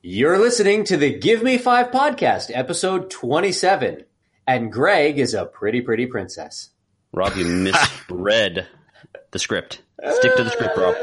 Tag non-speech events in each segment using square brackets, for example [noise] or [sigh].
You're listening to the Give Me Five podcast, episode 27. And Greg is a pretty, pretty princess. Rob, you misread [laughs] the script. Stick to the script, Rob.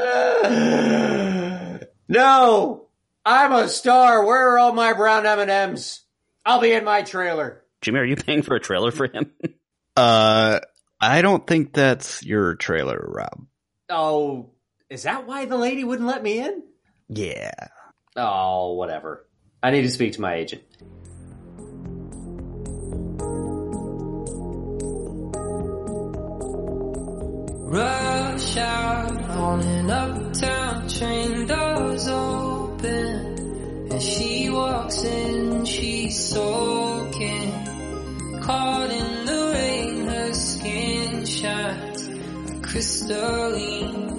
[sighs] no! I'm a star. Where are all my brown M&Ms? I'll be in my trailer. Jimmy, are you paying for a trailer for him? [laughs] Uh, I don't think that's your trailer, Rob. Oh, is that why the lady wouldn't let me in? Yeah. Oh, whatever. I need to speak to my agent. Rush out on an uptown train, doors open. As she walks in, she's soaking. Caught in the rain, her skin shines crystalline.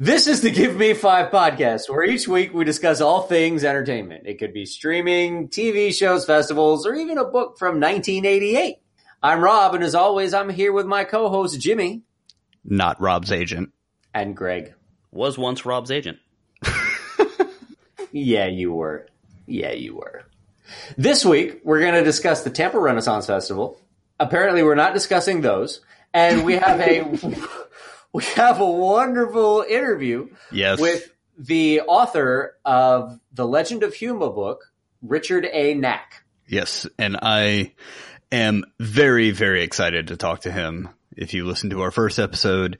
This is the Give Me Five podcast, where each week we discuss all things entertainment. It could be streaming, TV shows, festivals, or even a book from 1988. I'm Rob, and as always, I'm here with my co-host Jimmy Not Rob's agent. and Greg. Was once Rob's agent. [laughs] Yeah, you were. Yeah, you were. This week, we're going to discuss the Tampa Renaissance Festival. Apparently, we're not discussing those, and we have a [laughs] we have a wonderful interview Yes. with the author of the Legend of Huma book, Richard A. Knaak. Yes, and I am very, very excited to talk to him. If you listen to our first episode,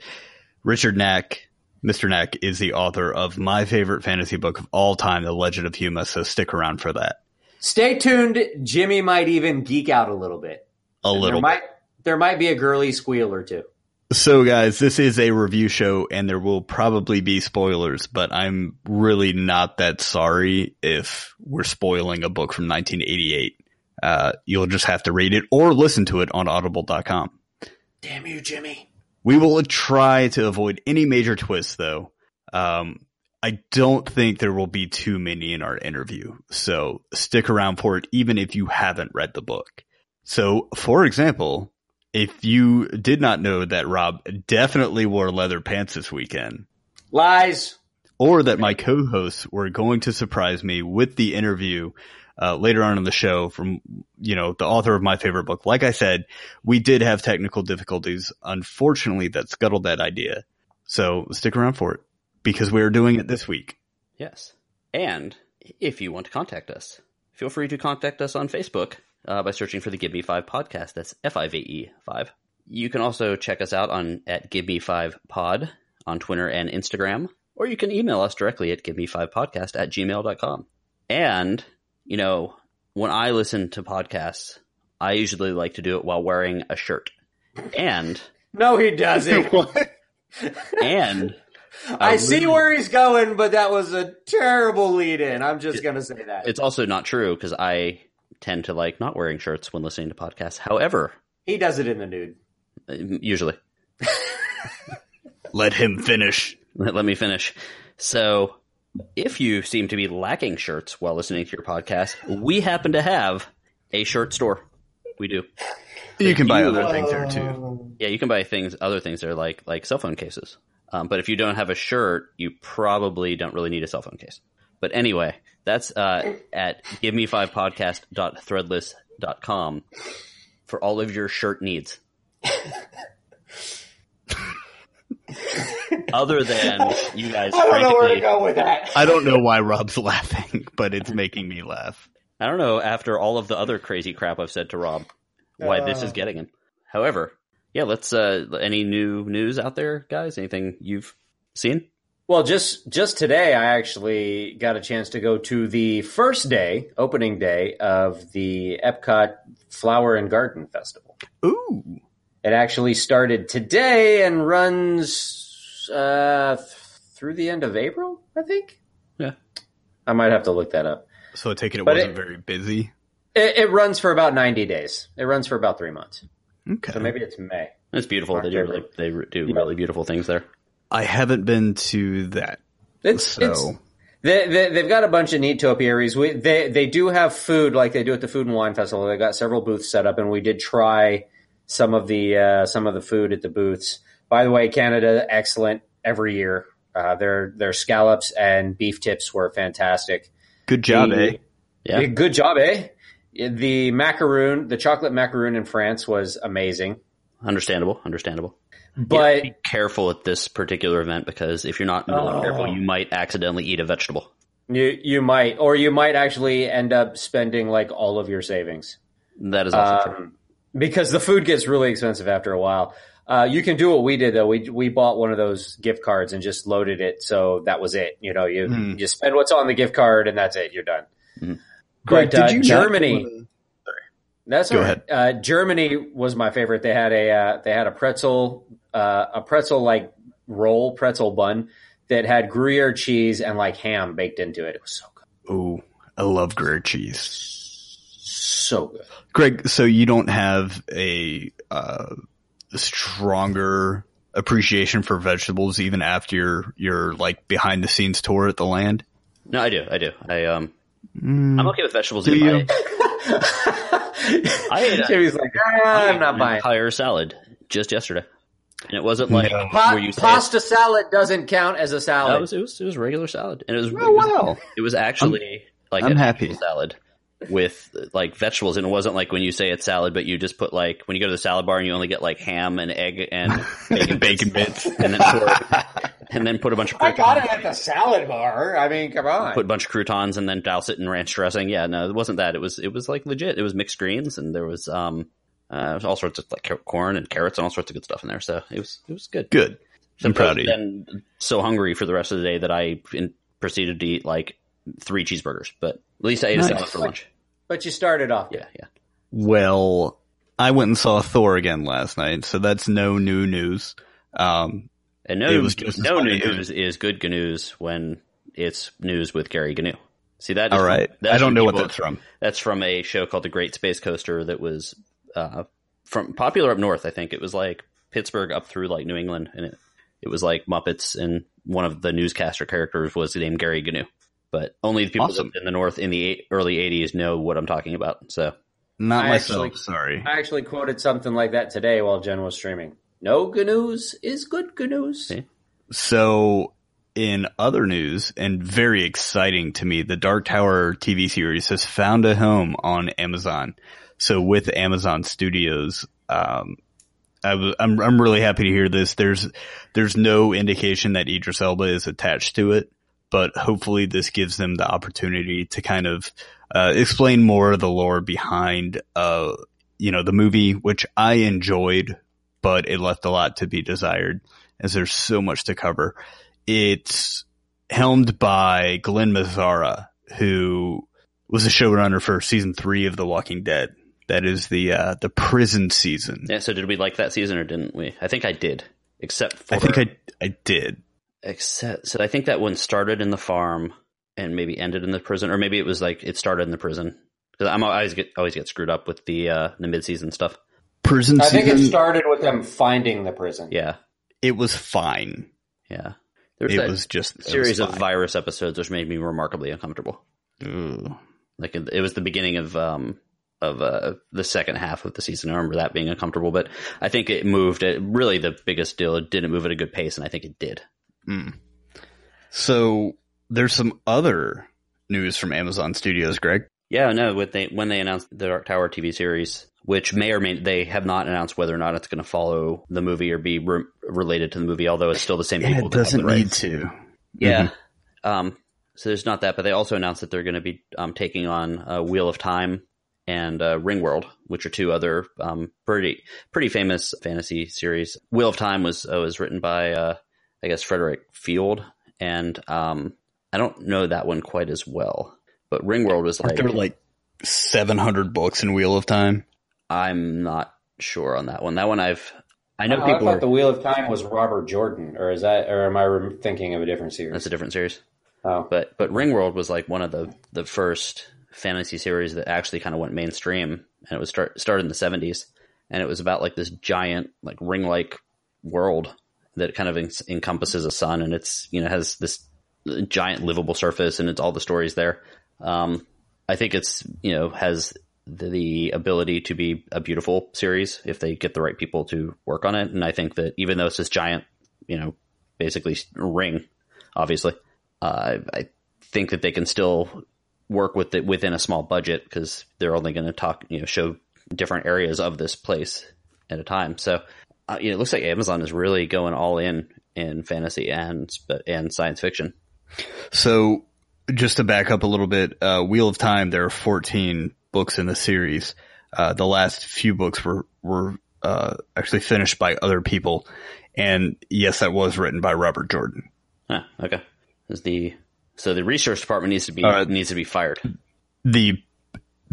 Richard Knaak, Mr. Knaak, is the author of my favorite fantasy book of all time, The Legend of Huma, so stick around for that. Stay tuned. Jimmy might even geek out a little bit. A There little might there might be a girly squeal or two. So, guys, this is a review show, and there will probably be spoilers, but I'm really not that sorry if we're spoiling a book from 1988. Uh, you'll just have to read it or listen to it on audible.com. Damn you, Jimmy. We will try to avoid any major twists, though. Um, I don't think there will be too many in our interview, so stick around for it, even if you haven't read the book. So, for example, if you did not know that Rob definitely wore leather pants this weekend, Lies. or that my co-hosts were going to surprise me with the interview uh, later on in the show from you know the author of my favorite book. Like I said, we did have technical difficulties. Unfortunately, that scuttled that idea. So stick around for it because we're doing it this week. Yes. And if you want to contact us, feel free to contact us on Facebook uh, by searching for the Give Me Five podcast. That's F I V E five. You can also check us out on at Give Me Five Pod on Twitter and Instagram, or you can email us directly at Give Me Five Podcast at gmail.com. And, you know, when I listen to podcasts, I usually like to do it while wearing a shirt. And, [laughs] No, he doesn't. [laughs] and, I see where he's going, but that was a terrible lead in. I'm just going to say that. it's also not true because I tend to like not wearing shirts when listening to podcasts. However, He does it in the nude. usually. [laughs] Let him finish. Let, let me finish. So, if you seem to be lacking shirts while listening to your podcast, we happen to have a shirt store. We do. You can buy you- other things there too. Yeah, you can buy things, other things there like like cell phone cases. Um, but if you don't have a shirt, you probably don't really need a cell phone case. But anyway, that's uh, at giveme5podcast.threadless.com for all of your shirt needs. [laughs] Other than you guys, I don't know where to go with that. I don't know why Rob's [laughs] laughing, but it's making me laugh. I don't know after all of the other crazy crap I've said to Rob why this is getting him. However, yeah, let's uh any new news out there, guys? Anything you've seen? Well, just just today, I actually got a chance to go to the first day, opening day of the Epcot Flower and Garden Festival. Ooh. It actually started today and runs uh, th- through the end of April, I think. Yeah. I might have to look that up. So I take it it But wasn't it- very busy. It, it runs for about ninety days. It runs for about three months, Okay. so maybe it's May. It's beautiful. They do really, they do Yeah. really beautiful things there. I haven't been to that. It's, So it's they, they, they've got a bunch of neat topiaries. We, they they do have food like they do at the Food and Wine Festival. They've got several booths set up, and we did try some of the uh, some of the food at the booths. By the way, Canada excellent every year. Uh, their their scallops and beef tips were fantastic. good job, The- eh? Yeah. Yeah, Good job, eh? The macaroon, the chocolate macaroon in France was amazing. Understandable. Understandable. But be careful at this particular event because if you're not really Oh. careful, you might accidentally eat a vegetable. you you might, or you might actually end up spending like all of your savings. That is also true. um, because the food gets really expensive after a while. Uh, you can do what we did though. We we bought one of those gift cards and just loaded it, so that was it. You know, you Hmm. you spend what's on the gift card and that's it. You're done. Mhm. Greg, But, uh, did you not Germany? Go to- That's Go all right. Uh, Germany was my favorite. They had a uh, they had a pretzel uh, a pretzel like roll pretzel bun that had Gruyere cheese and like ham baked into it. It was so good, Ooh, I love Gruyere cheese. so good. Greg, so you don't have a uh, stronger appreciation for vegetables even after your your like behind the scenes tour at the land? No, I do. I do. I um, Mm, I'm okay with vegetables. do in you? [laughs] I ate Jimmy's like, "Ah, I'm not an buying. entire salad just yesterday, and it wasn't like No. Pa- where you say pasta salad doesn't count as a it, salad. it was it was it was regular salad, and it was Oh, wow. it was actually like I'm a happy. salad with like vegetables, and it wasn't like when you say it's salad, but you just put like when you go to the salad bar and you only get like ham and egg and [laughs] bacon, Bacon bits. and then and then put a bunch of I got croutons, it at the salad bar. I mean, come on. put a bunch of croutons, and then douse it in ranch dressing. Yeah, no, it wasn't that. It was it was like legit. It was mixed greens, and there was um uh, all sorts of like corn and carrots and all sorts of good stuff in there. So it was it was good. Good. I'm Except proud of you. Then so hungry for the rest of the day that I in, proceeded to eat like three cheeseburgers. But at least I ate Nice. a salad for lunch. but you started off. Yeah, yeah. Well, I went and saw Thor again last night, so that's no new news. Um, And no, It was just no news is good news when it's news with Gary Gnu. See that? is- all right, that's I don't from know what that's from. That's from a show called The Great Space Coaster that was uh, from popular up north. I think it was like Pittsburgh up through like New England, and it it was like Muppets, and one of the newscaster characters was named Gary Gnu. But only the people Awesome. in the north in the eight, early '80s know what I'm talking about. So Not I myself. actually- sorry. I actually quoted something like that today while Jen was streaming. No good news is good good news. See? So, in other news, and very exciting to me, the Dark Tower TV series has found a home on Amazon. So, with Amazon Studios, um, I was, I'm, I'm really happy to hear this. There's, there's no indication that Idris Elba is attached to it, but hopefully this gives them the opportunity to kind of, uh, explain more of the lore behind, uh, you know, the movie, which I enjoyed, but it left a lot to be desired as there's so much to cover. It's helmed by Glen Mazzara, who was a showrunner for season three of The Walking Dead. That is the uh, the prison season. yeah. So did we like that season or didn't we? I think I did, except for I think I I did. except so I think that one started in the farm and maybe ended in the prison, or maybe it was like it started in the prison. Because I'm I always get always get screwed up with the uh, the mid season stuff. Prison I think it started with them finding the prison. Yeah, it was fine. yeah. There was It was just it series was of virus episodes which made me remarkably uncomfortable. Ugh. Like it, it was the beginning of um of uh the second half of the season. I remember that being uncomfortable, but I think it moved. At, really, the biggest deal it didn't move at a good pace, and I think it did. Mm. So there's some other news from Amazon Studios, Greg. Yeah, no. When they when they announced the Dark Tower TV series, which may or may they have not announced whether or not it's going to follow the movie or be re- related to the movie, although it's still the same people. It doesn't rights. to. Yeah. Um, so there's not that, but they also announced that they're going to be um, taking on uh, Wheel of Time and uh, Ringworld, which are two other um, pretty pretty famous fantasy series. Wheel of Time was uh, was written by uh, I guess Frederick Field, and um, I don't know that one quite as well. But Ringworld was like, there were like 700 books in Wheel of Time? I'm not sure on that one. That one I've I know Oh, I people. thought Are, the Wheel of Time was Robert Jordan, or is that, or am I thinking of a different series? that's a different series. oh, But but Ringworld was like one of the the first fantasy series that actually kind of went mainstream, and it was start started in the seventies, and it was about like this giant like ring like world, that kind of en- encompasses a sun, and it's you know has this giant livable surface, and it's all the stories there. Um, I think it's you know has the, ability to be a beautiful series if they get the right people to work on it, and I think that even though it's this giant, you know, basically ring, obviously, uh, I think that they can still work with it within a small budget because they're only going to talk, you know, show different areas of this place at a time. So, uh, it looks like Amazon is really going all in in fantasy and but and science fiction. So just to back up a little bit, uh, Wheel of Time, there are 14 books in the series. Uh, the last few books were, were, uh, actually finished by other people. And yes, that was written by Robert Jordan. Huh, okay, is the so the research department needs to be Uh, needs to be fired. The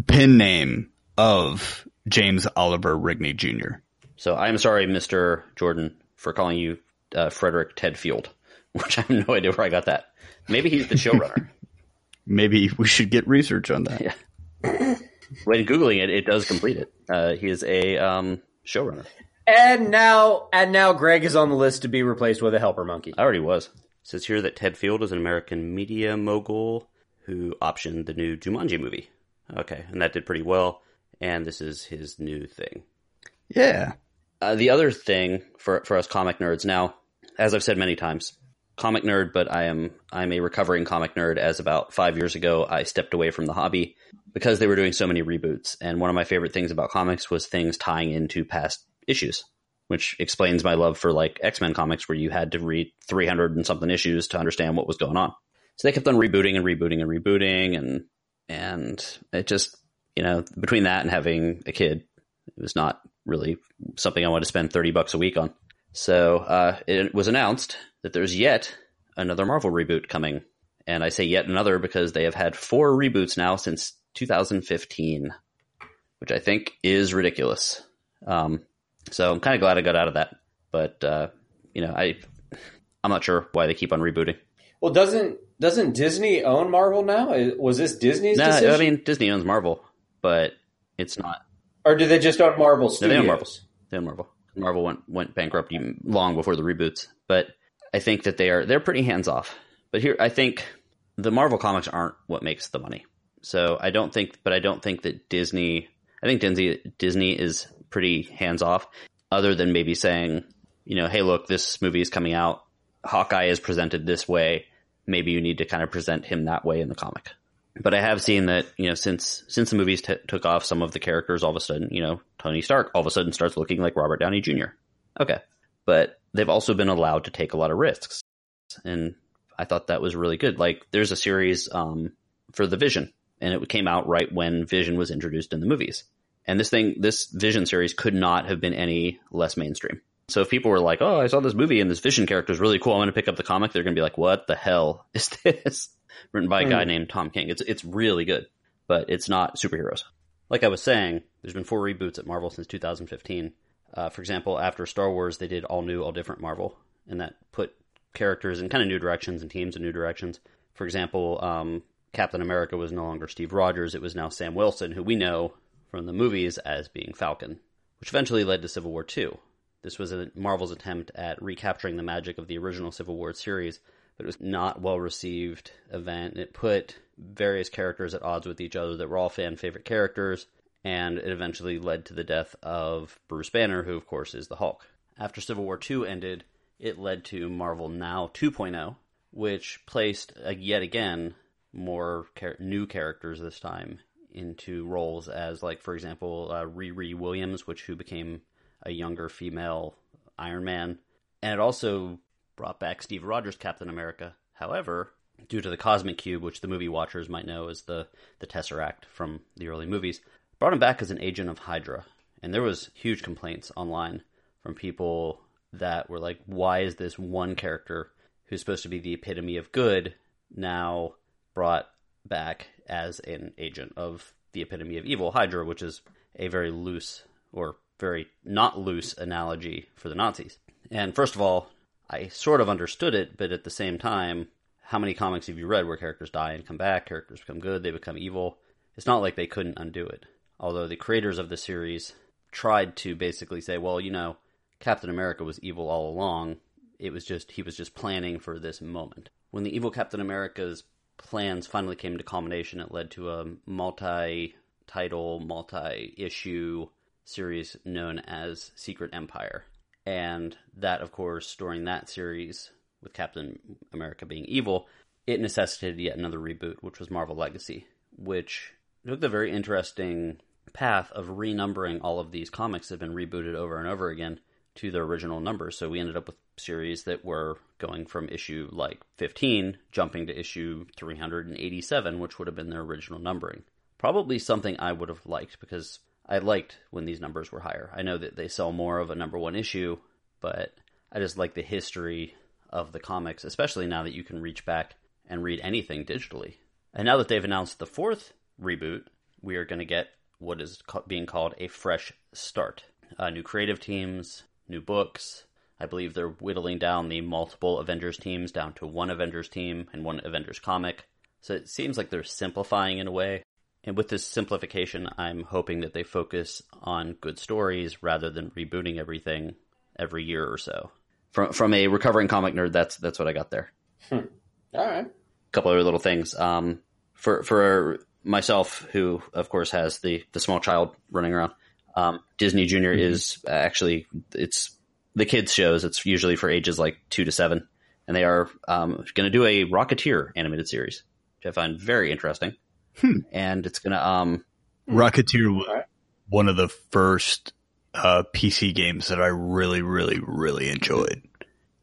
pen name of James Oliver Rigney Jr. So I'm sorry, Mister Jordan, for calling you uh, Frederick Ted Field, [laughs] which I have no idea where I got that. Maybe he's the showrunner. [laughs] Maybe we should get research on that. Yeah. [laughs] when googling it, it does complete it. Uh, he is a um, showrunner. And now, and now, Greg is on the list to be replaced with a helper monkey. I already was. It says here that Ted Field is an American media mogul who optioned the new Jumanji movie. Okay, and that did pretty well. And this is his new thing. Yeah. Uh, the other thing for for us comic nerds now, as I've said many times, comic nerd, but I am I'm a recovering comic nerd. As about five years ago, I stepped away from the hobby because they were doing so many reboots. And one of my favorite things about comics was things tying into past issues, which explains my love for like X Men comics, where you had to read 300 and something issues to understand what was going on. So they kept on rebooting and rebooting and rebooting, and and it just you know between that and having a kid, it was not really something I wanted to spend 30 bucks a week on. So uh, it was announced that there's yet another Marvel reboot coming. And I say yet another because they have had four reboots now since 2015, which I think is ridiculous. Um, so I'm kind of glad I got out of that. But, uh, you know, I, I'm not sure why they keep on rebooting. Well, doesn't doesn't Disney own Marvel now? Was this Disney's Nah, decision, I mean, Disney owns Marvel, but it's not. or do they just own Marvel No, Studios? they own Marvel. They own Marvel. Marvel went went bankrupt long before the reboots, but I think that they are they're pretty hands off. But here, I think the Marvel comics aren't what makes the money. So I don't think, but I don't think that Disney. I think Disney Disney is pretty hands off, other than maybe saying, you know, hey, look, this movie is coming out. Hawkeye is presented this way. Maybe you need to kind of present him that way in the comic but I have seen that you know since since the movies t- took off, some of the characters all of a sudden, you know, Tony Stark all of a sudden starts looking like Robert Downey Jr. Okay, but they've also been allowed to take a lot of risks, and I thought that was really good. Like, there's a series um, for the Vision, and it came out right when Vision was introduced in the movies, and this thing, this Vision series, could not have been any less mainstream. So if people were like, "Oh, I saw this movie and this Vision character is really cool. I'm going to pick up the comic," they're going to be like, "What the hell [laughs] is this?" Written by a guy Hmm. named Tom King. It's it's really good, but it's not superheroes. Like I was saying, there's been four reboots at Marvel since 2015. Uh, for example, after Star Wars, they did all new, all different Marvel, and that put characters in kind of new directions and teams in new directions. For example, um, Captain America was no longer Steve Rogers; it was now Sam Wilson, who we know from the movies as being Falcon, which eventually led to Civil War II. This was a, Marvel's attempt at recapturing the magic of the original Civil War series, but it was not well received event. It put various characters at odds with each other that were all fan favorite characters, and it eventually led to the death of Bruce Banner, who of course is the Hulk. After Civil War II ended, it led to Marvel Now 2.0, which placed uh, yet again more char- new characters this time into roles as like for example uh, Riri Williams, which who became a younger female Iron Man, and it also brought back Steve Rogers Captain America. However, due to the Cosmic Cube, which the movie watchers might know as the the Tesseract from the early movies, brought him back as an agent of Hydra, and there was huge complaints online from people that were like, "Why is this one character who's supposed to be the epitome of good now brought back as an agent of the epitome of evil, Hydra, which is a very loose or very not loose analogy for the Nazis. And first of all, I sort of understood it, but at the same time, how many comics have you read where characters die and come back, characters become good, they become evil? It's not like they couldn't undo it. Although the creators of the series tried to basically say, well, you know, Captain America was evil all along. it was just he was just planning for this moment. When the evil Captain America's plans finally came to culmination, it led to a multi-title, multi-issue series known as Secret Empire. And that, of course, during that series, with Captain America being evil, it necessitated yet another reboot, which was Marvel Legacy, which took the very interesting path of renumbering all of these comics that had been rebooted over and over again to their original numbers. So we ended up with series that were going from issue like 15 jumping to issue 387, which would have been their original numbering. Probably something I would have liked because I liked when these numbers were higher. I know that they sell more of a number one issue, but I just like the history of the comics, especially now that you can reach back and read anything digitally. And now that they've announced the fourth reboot, we are going to get what is ca- being called a fresh start. Uh, new creative teams, new books. I believe they're whittling down the multiple Avengers teams down to one Avengers team and one Avengers comic. So it seems like they're simplifying in a way. And with this simplification, I'm hoping that they focus on good stories rather than rebooting everything every year or so. From from a recovering comic nerd, that's that's what I got there. All right. A couple other little things. Um, for for myself, who of course has the the small child running around, um, Disney Junior is actually it's the kids shows. It's usually for ages like two to seven, and they are um, going to do a Rocketeer animated series, which I find very interesting. And it's going to um, Rocketeer one of the first uh, PC games that I really, really, really enjoyed.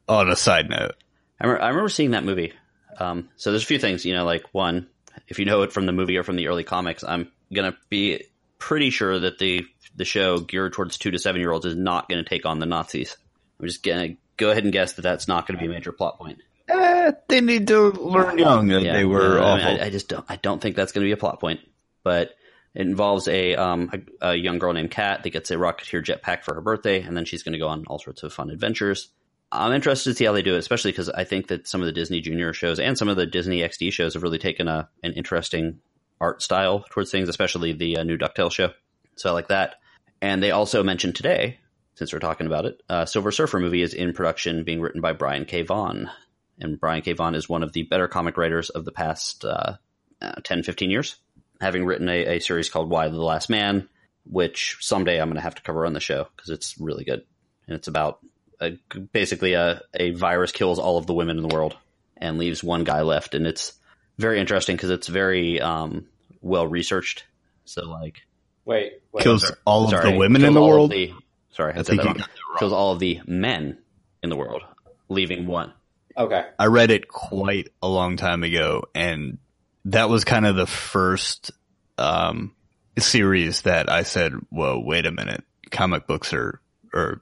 On a side note, I remember, I remember seeing that movie. Um, so there's a few things, you know, like one, if you know it from the movie or from the early comics, I'm gonna be pretty sure that the the show geared towards two to seven year olds is not going to take on the Nazis. I'm just gonna go ahead and guess that that's not going to be a major plot point. eh, they need to learn young that Yeah, they were yeah, I, mean, awful. I, I just don't. I don't think that's going to be a plot point. But it involves a um a, a young girl named Kat that gets a Rocketeer jetpack for her birthday, and then she's going to go on all sorts of fun adventures. I'm interested to see how they do it, especially because I think that some of the Disney Junior shows and some of the Disney XD shows have really taken a an interesting art style towards things, especially the uh, new Ducktales show. So I like that. And they also mentioned today, since we're talking about it, uh, Silver Surfer movie is in production, being written by Brian K. Vaughan. And Brian K. Vaughan is one of the better comic writers of the past uh, uh, 10, 15 years, having written a, a series called Y: The Last Man, which someday I'm going to have to cover on the show because it's really good. And it's about a, basically a, a virus kills all of the women in the world and leaves one guy left. And it's very interesting because it's very um, well researched. So, like, Wait. wait Kills all of sorry, the women in the world. the- sorry, I, I said think that you wrong. got that wrong. Kills all of the men in the world, leaving one. Okay. I read it quite a long time ago, and that was kind of the first um, series that I said, "Whoa, wait a minute! Comic books are or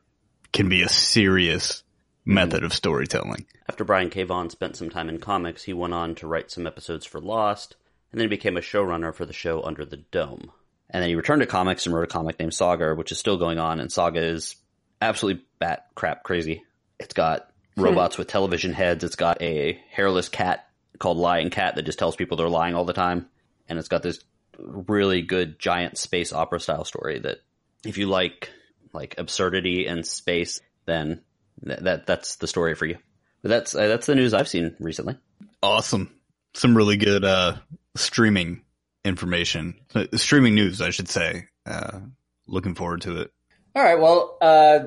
can be a serious hmm. method of storytelling." After Brian K. Vaughan spent some time in comics, he went on to write some episodes for Lost, and then he became a showrunner for the show Under the Dome. And then he returned to comics and wrote a comic named Saga, which is still going on, and Saga is absolutely bat crap crazy. It's got hmm. robots with television heads, it's got a hairless cat called Lying Cat that just tells people they're lying all the time, and it's got this really good giant space opera style story that if you like like absurdity and space, then th- that that's the story for you. But that's uh, that's the news I've seen recently. Awesome, some really good uh, streaming information, uh, streaming news, I should say. Uh, looking forward to it. All right. Well, uh,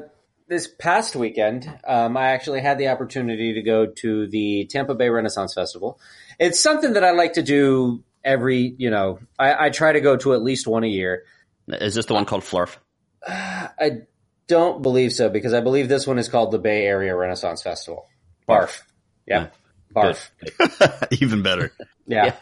this past weekend, um, I actually had the opportunity to go to the Tampa Bay Renaissance Festival. It's something that I like to do every, you know, I, I try to go to at least one a year. Is this the one called Flurf? [sighs] I don't believe so because I believe this one is called the Bay Area Renaissance Festival. Barf. Yeah. Barf. [laughs] Even better. Yeah.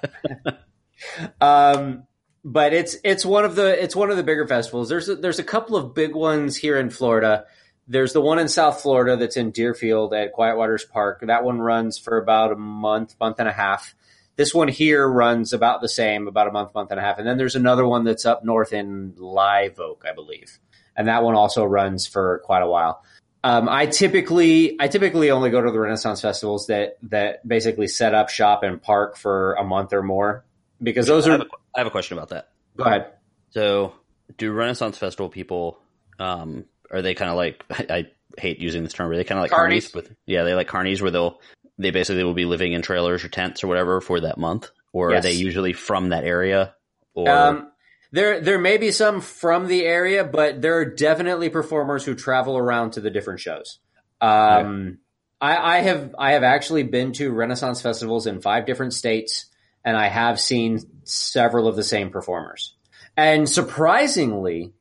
[laughs] um, but it's it's one of the it's one of the bigger festivals. There's a, there's a couple of big ones here in Florida. There's the one in South Florida that's in Deerfield at Quiet Waters Park. That one runs for about a month, month and a half. This one here runs about the same, about a month, month and a half. And then there's another one that's up north in Live Oak, I believe, and that one also runs for quite a while. Um, I typically I typically only go to the Renaissance festivals that that basically set up shop and park for a month or more because those I are have, a, I have a question about that. go ahead. So, do Renaissance Festival people um, are they kind of like [laughs] I hate using this term, but they kind of like Carnies. carnies. With yeah, they like carnies where they'll they basically will be living in trailers or tents or whatever for that month, or Yes. are they usually from that area? Or Um, there, there may be some from the area, but there are definitely performers who travel around to the different shows. Um, I, I have, I have actually been to Renaissance festivals in five different states, and I have seen several of the same performers. And surprisingly,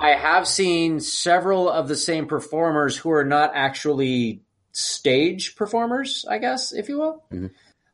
I have seen several of the same performers who are not actually stage performers, I guess, if you will.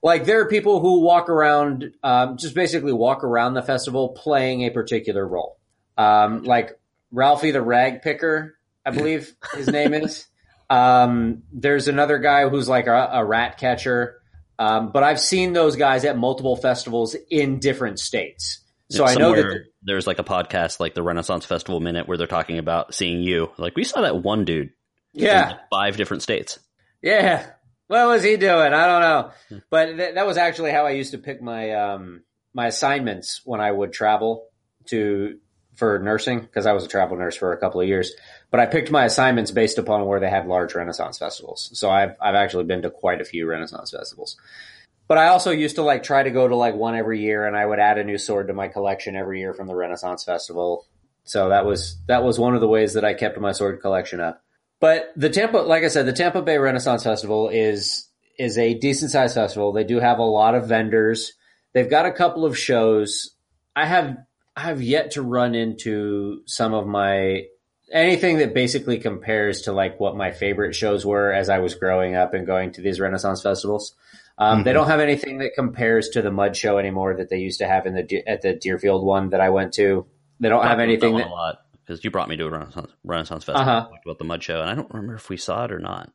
Like there are people who walk around, um, just basically walk around the festival playing a particular role. Um, like Ralphie the Rag Picker, I believe [laughs] his name is. Um, there's another guy who's like a, a rat catcher. Um, but I've seen those guys at multiple festivals in different states. So I know that there's like a podcast like the Renaissance Festival Minute where they're talking about seeing you. Like we saw that one dude in yeah, like five different states. Yeah. What was he doing? I don't know. But th- that was actually how I used to pick my um my assignments when I would travel to for nursing because I was a travel nurse for a couple of years. But I picked my assignments based upon where they had large Renaissance festivals. So I've I've actually been to quite a few Renaissance festivals. But I also used to like try to go to like one every year and I would add a new sword to my collection every year from the Renaissance Festival. So that was that was one of the ways that I kept my sword collection up. But the Tampa, like I said, the Tampa Bay Renaissance Festival is is a decent sized festival. They do have a lot of vendors. They've got a couple of shows. I have I have yet to run into some of my anything that basically compares to like what my favorite shows were as I was growing up and going to these Renaissance festivals. Um, They don't have anything that compares to the Mud Show anymore that they used to have in the at the Deerfield one that I went to. They don't have anything that a lot because you brought me to a Renaissance, Renaissance Festival Uh-huh. talked about the Mud Show, and I don't remember if we saw it or not.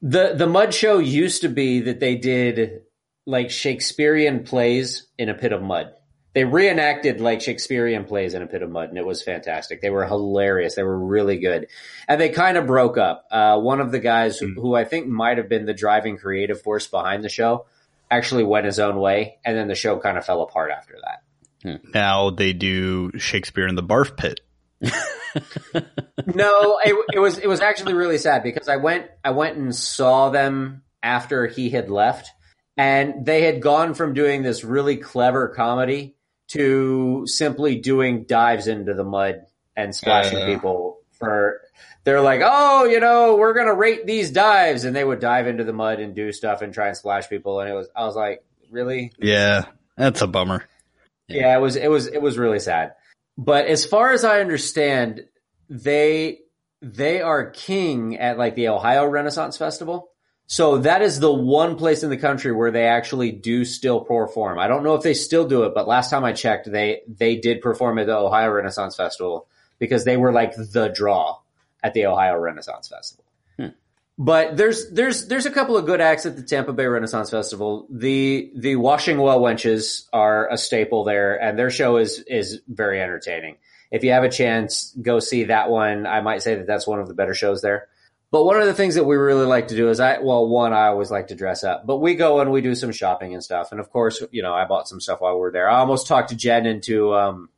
The the mud show used to be that they did like Shakespearean plays in a pit of mud. They reenacted like Shakespearean plays in a pit of mud, and it was fantastic. They were hilarious. They were really good, and they kind of broke up. Uh, one of the guys who, who I think might have been the driving creative force behind the show actually went his own way, and then the show kind of fell apart after that. Now they do Shakespeare in the Barf Pit. [laughs] no, it, it was it was actually really sad because I went I went and saw them after he had left, and they had gone from doing this really clever comedy to simply doing dives into the mud and splashing people for. They're like, oh, you know, we're gonna rate these dives, and they would dive into the mud and do stuff and try and splash people, and it was I was like, really, Yeah, that's a bummer. yeah, it was it was it was really sad. But as far as I understand, they they are king at like the Ohio Renaissance Festival. So that is the one place in the country where they actually do still perform. I don't know if they still do it, but last time I checked, they they did perform at the Ohio Renaissance Festival because they were like the draw at the Ohio Renaissance Festival. But there's there's there's a couple of good acts at the Tampa Bay Renaissance Festival. The the Washing Well Wenches are a staple there, and their show is is very entertaining. If you have a chance, go see that one. I might say that that's one of the better shows there. But one of the things that we really like to do is I well one I always like to dress up, but we go and we do some shopping and stuff. And of course, you know I bought some stuff while we were there. I almost talked to Jen into um,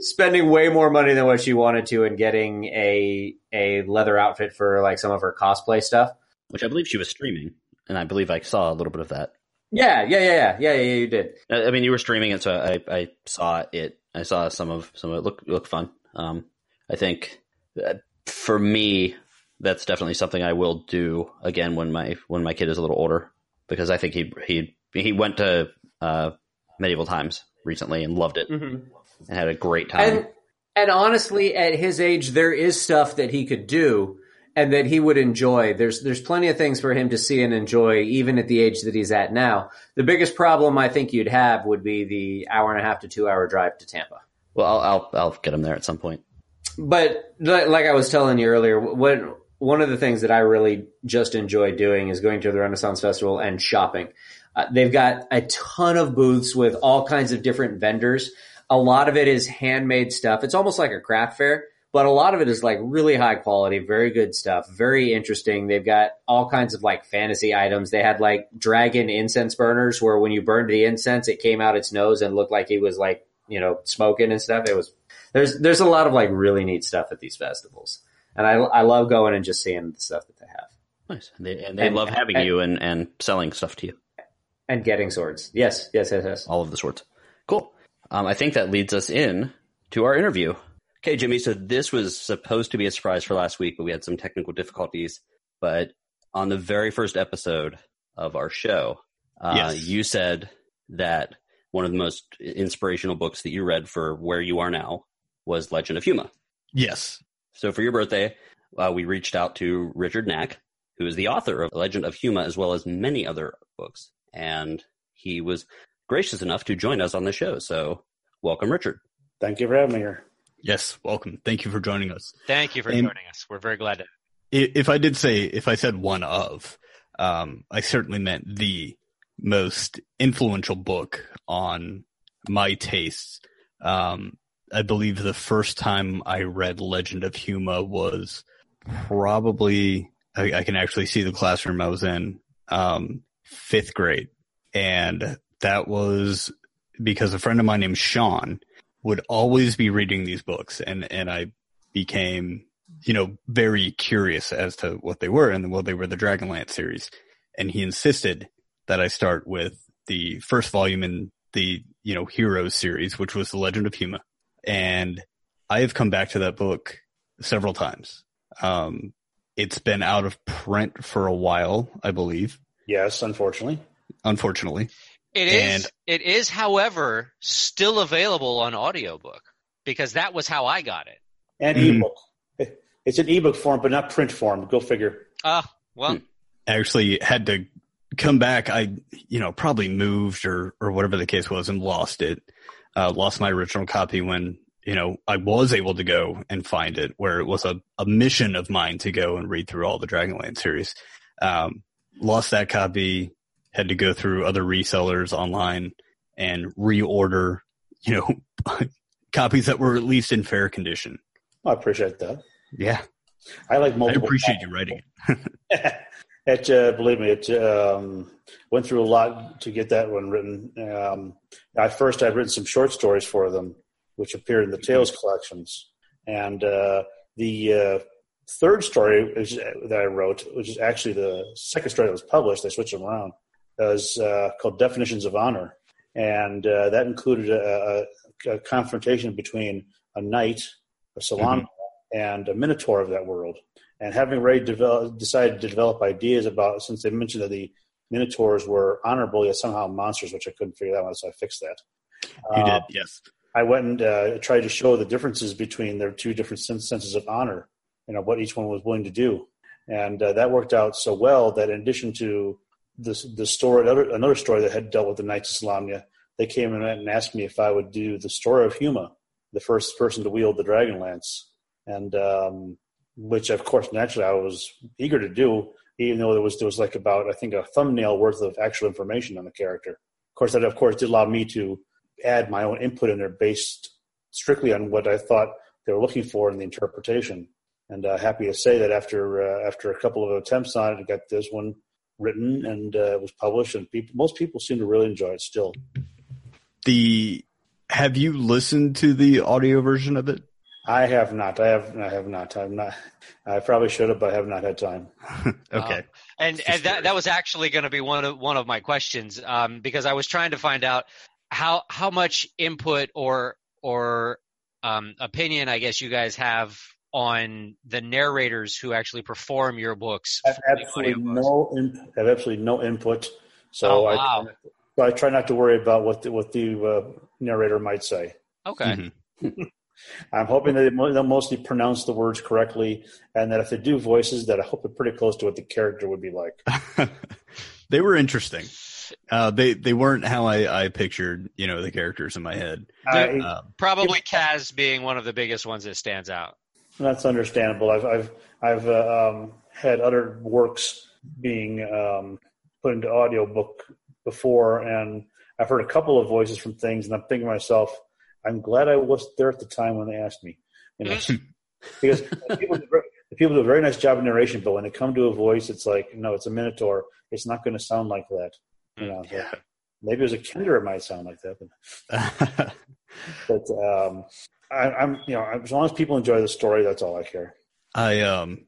spending way more money than what she wanted to and getting a a leather outfit for like some of her cosplay stuff. Which I believe she was streaming, and I believe I saw a little bit of that. Yeah, yeah, yeah, yeah, yeah, yeah. You did. I mean, you were streaming it, so I, I saw it. I saw some of some of it. Look look fun. Um, I think that for me, that's definitely something I will do again when my when my kid is a little older, because I think he he he went to uh, medieval times recently and loved it and had a great time. And and honestly, at his age, there is stuff that he could do and that he would enjoy. There's there's plenty of things for him to see and enjoy, even at the age that he's at now. The biggest problem I think you'd have would be the hour and a half to two hour drive to Tampa. well, I'll, I'll I'll get him there at some point. But like I was telling you earlier, what one of the things that I really just enjoy doing is going to the Renaissance Festival and shopping. Uh, they've got a ton of booths with all kinds of different vendors. A lot of it is handmade stuff. It's almost like a craft fair, but a lot of it is like really high quality, very good stuff, very interesting. They've got all kinds of like fantasy items. They had like dragon incense burners where when you burned the incense, it came out its nose and looked like he was like, you know, smoking and stuff. It was, there's, there's a lot of like really neat stuff at these festivals. and I I love going and just seeing the stuff that they have Nice. They, and they And- love having and- you and, and selling stuff to you. and getting swords. Yes, yes, yes, yes. all of the swords. Um, I think that leads us in to our interview. Okay, Jimmy. So this was supposed to be a surprise for last week, but we had some technical difficulties. But on the very first episode of our show, uh, Yes. you said that one of the most inspirational books that you read for where you are now was Legend of Huma. Yes. So for your birthday, uh, we reached out to Richard Knaak, who is the author of Legend of Huma, as well as many other books. And he was gracious enough to join us on the show. So welcome, Richard. Thank you for having me here. Yes. Welcome. Thank you for joining us. Thank you for And- joining us. We're very glad to. If I did say, if I said one of, um, I certainly meant the most influential book on my tastes. Um, I believe the first time I read Legend of Huma was probably, I, I can actually see the classroom I was in, um, fifth grade. And that was because a friend of mine named Sean would always be reading these books and, and I became, you know, very curious as to what they were and well, they were the Dragonlance series. And he insisted that I start with the first volume in the, you know, Heroes series, which was The Legend of Huma. And I have come back to that book several times. Um, it's been out of print for a while, I believe, Yes, unfortunately. unfortunately. It is. And- it is, however, still available on audiobook because that was how I got it. And Mhm. ebook. It's an ebook form, but not print form. Go figure. Ah, well, Hmm. actually had to come back. I, you know, probably moved or, or whatever the case was and lost it. Uh, lost my original copy when, you know, I was able to go and find it where it was a, a mission of mine to go and read through all the Dragonlance series. Um, lost that copy, had to go through other resellers online and reorder, you know, [laughs] copies that were at least in fair condition. I appreciate that. Yeah. I like multiple. I appreciate you writing it. [laughs] it uh, believe me, it um, went through a lot to get that one written. Um, at first, I'd written some short stories for them, which appeared in the Tales collections, and uh, the uh, third story is, that I wrote, which is actually the second story that was published, they switched them around, was uh, called Definitions of Honor, and uh, that included a, a, a confrontation between a knight, a Salam, and a Minotaur of that world and having already decided to develop ideas about since they mentioned that the minotaurs were honorable yet somehow monsters which i couldn't figure that out so i fixed that You Uh, did. Yes. i went and uh, tried to show the differences between their two different senses of honor you know what each one was willing to do and uh, that worked out so well that in addition to this the story another, story that had dealt with the knights of Solamnia, they came in and asked me if i would do the story of huma the first person to wield the dragon lance and um, which of course naturally I was eager to do, even though there was there was like about I think a thumbnail worth of actual information on the character. Of course, that of course did allow me to add my own input in there based strictly on what I thought they were looking for in the interpretation. And uh, happy to say that after uh, after a couple of attempts on it, I got this one written and uh, it was published, and people most people seem to really enjoy it still. The, have you listened to the audio version of it? I have not. I have. I have not. I'm not. I probably should have, but I have not had time. [laughs] okay. Um, and and that that was actually going to be one of one of my questions um, because I was trying to find out how how much input or or um, opinion I guess you guys have on the narrators who actually perform your books. I have absolutely no. In, have absolutely no input. So Oh, I, wow. so I try not to worry about what the, what the uh, narrator might say. Okay. Mhm. [laughs] I'm hoping that they mo- they'll mostly pronounce the words correctly, and that if they do voices, that I hope they're pretty close to what the character would be like. [laughs] they were interesting. Uh, they they weren't how I, I pictured you know the characters in my head. I, Um, Probably Kaz being one of the biggest ones that stands out. That's understandable. I've I've I've uh, um, had other works being um, put into audiobook before, and I've heard a couple of voices from things, and I'm thinking to myself, I'm glad I wasn't there at the time when they asked me, you know, [laughs] because the people, do, people do a very nice job of narration, but when they come to a voice, it's like, no, it's a Minotaur. It's not going to sound like that. You know, Yeah. maybe it was a Kender, it might sound like that, but [laughs] but um, I, I'm you know as long as people enjoy the story, that's all I care. I um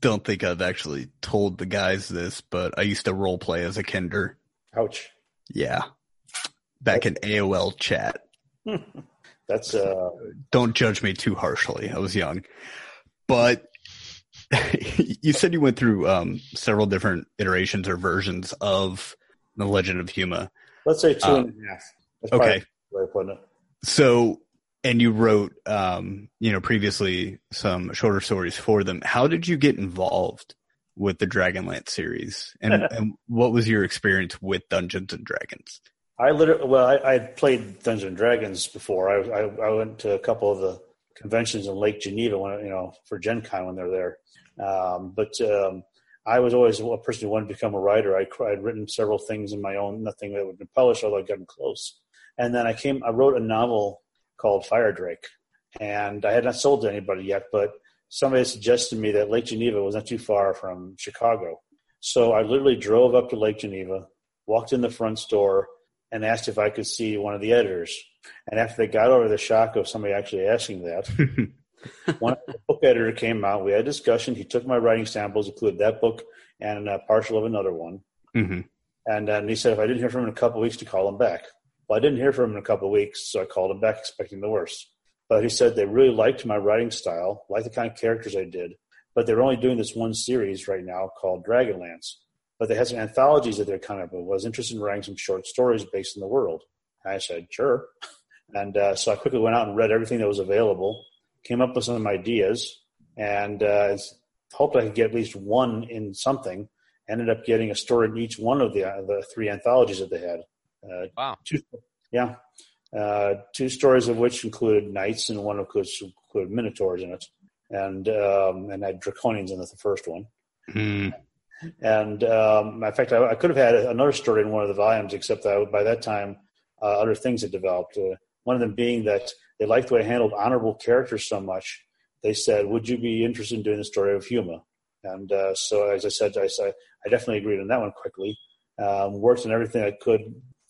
don't think I've actually told the guys this, but I used to role play as a kender. Ouch. Yeah. Back in AOL chat. [laughs] That's uh, Don't judge me too harshly. I was young. But [laughs] you said you went through um several different iterations or versions of The Legend of Huma. let's say two Uh, and a half. That's Okay. way of putting it. So and you wrote um, you know, previously some shorter stories for them. How did you get involved with the Dragonlance series? And [laughs] and what was your experience with Dungeons and Dragons? I literally, well, I, played Dungeons and Dragons before. I, I I went to a couple of the conventions in Lake Geneva when you know for Gen Con when they're there. Um, but um, I was always a person who wanted to become a writer. I I'd written several things in my own, nothing that would be published, although I'd gotten close. And then I came, I wrote a novel called Fire Drake, and I had not sold to anybody yet, but somebody suggested to me that Lake Geneva was not too far from Chicago. So I literally drove up to Lake Geneva, walked in the front store, and asked if I could see one of the editors. And after they got over the shock of somebody actually asking that, [laughs] one book editor came out. We had a discussion. He took my writing samples, included that book and a partial of another one. hmm And then he said if I didn't hear from him in a couple of weeks, to call him back. Well, I didn't hear from him in a couple of weeks, so I called him back expecting the worst. But he said they really liked my writing style, liked the kind of characters I did, but they're only doing this one series right now called Dragonlance. But they had some anthologies that they're kind of was interested in writing some short stories based in the world. And I said, sure. [laughs] And uh, so I quickly went out and read everything that was available, came up with some ideas, and uh, hoped I could get at least one in something. Ended up getting a story in each one of the uh, the three anthologies that they had. Uh, Wow. Two, yeah, uh, two stories of which included knights, and one of which included minotaurs in it, and um, and had draconians in the first one. Mm. And um, in fact, I, I could have had another story in one of the volumes, except that by that time, uh, other things had developed. Uh, one of them being that they liked the way I handled honorable characters so much. They said, "Would you be interested in doing the story of Huma?" And uh, so, as I said, I, said, I definitely agreed on that one quickly. Um, worked on everything I could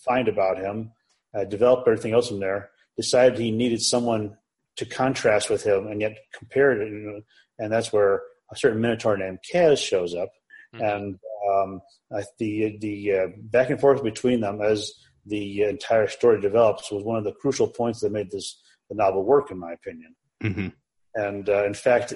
find about him. Uh, developed everything else from there. Decided he needed someone to contrast with him, and yet compare it. You and that's where a certain Minotaur named Kaz shows up Mhm. and um, the the uh, back and forth between them as the entire story develops was one of the crucial points that made this the novel work, in my opinion. hmm And uh, in fact,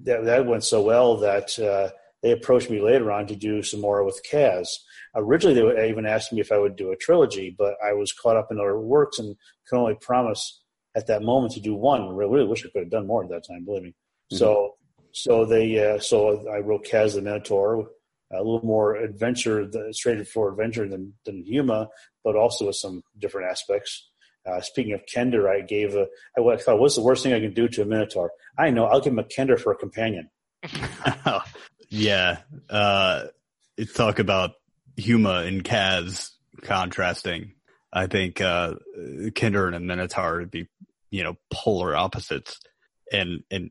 that, that went so well that uh, they approached me later on to do some more with Kaz. Originally, they even asked me if I would do a trilogy, but I was caught up in other works and could only promise at that moment to do one. I really wish I could have done more at that time, believe me. So, so they, uh, so I wrote Kaz the Minotaur, a little more adventure, straight for adventure than than Huma, but also with some different aspects. Uh, speaking of Kender, I gave a. I thought, what's the worst thing I can do to a Minotaur? I know, I'll give him a Kender for a companion. [laughs] [laughs] yeah. Uh, talk about Huma and Kaz contrasting. I think uh, Kender and a Minotaur would be, you know, polar opposites, and and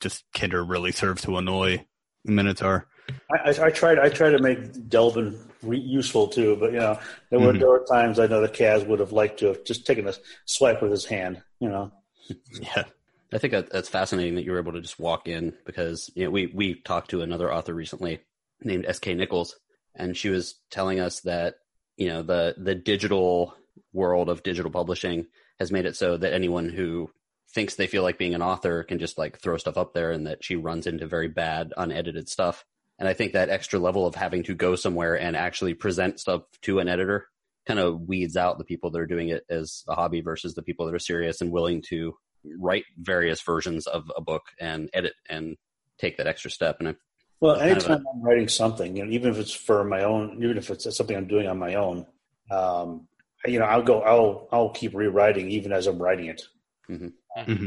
just Kender really serves to annoy Minotaur. I, I, I tried. I tried to make Delbin re- useful too, but you know, there were Mhm. there were times I know that Kaz would have liked to have just taken a swipe with his hand. You know, [laughs] Yeah. I think that, that's fascinating that you were able to just walk in because you know we we talked to another author recently named S.K. Nichols, and she was telling us that you know the the digital world of digital publishing has made it so that anyone who thinks they feel like being an author can just like throw stuff up there, and that she runs into very bad unedited stuff. And I think that extra level of having to go somewhere and actually present stuff to an editor kind of weeds out the people that are doing it as a hobby versus the people that are serious and willing to write various versions of a book and edit and take that extra step. And I, well, Kind of anytime I'm writing something, you know, even if it's for my own, even if it's something I'm doing on my own, um, you know, I'll go. I'll I'll keep rewriting even as I'm writing it. Mhm.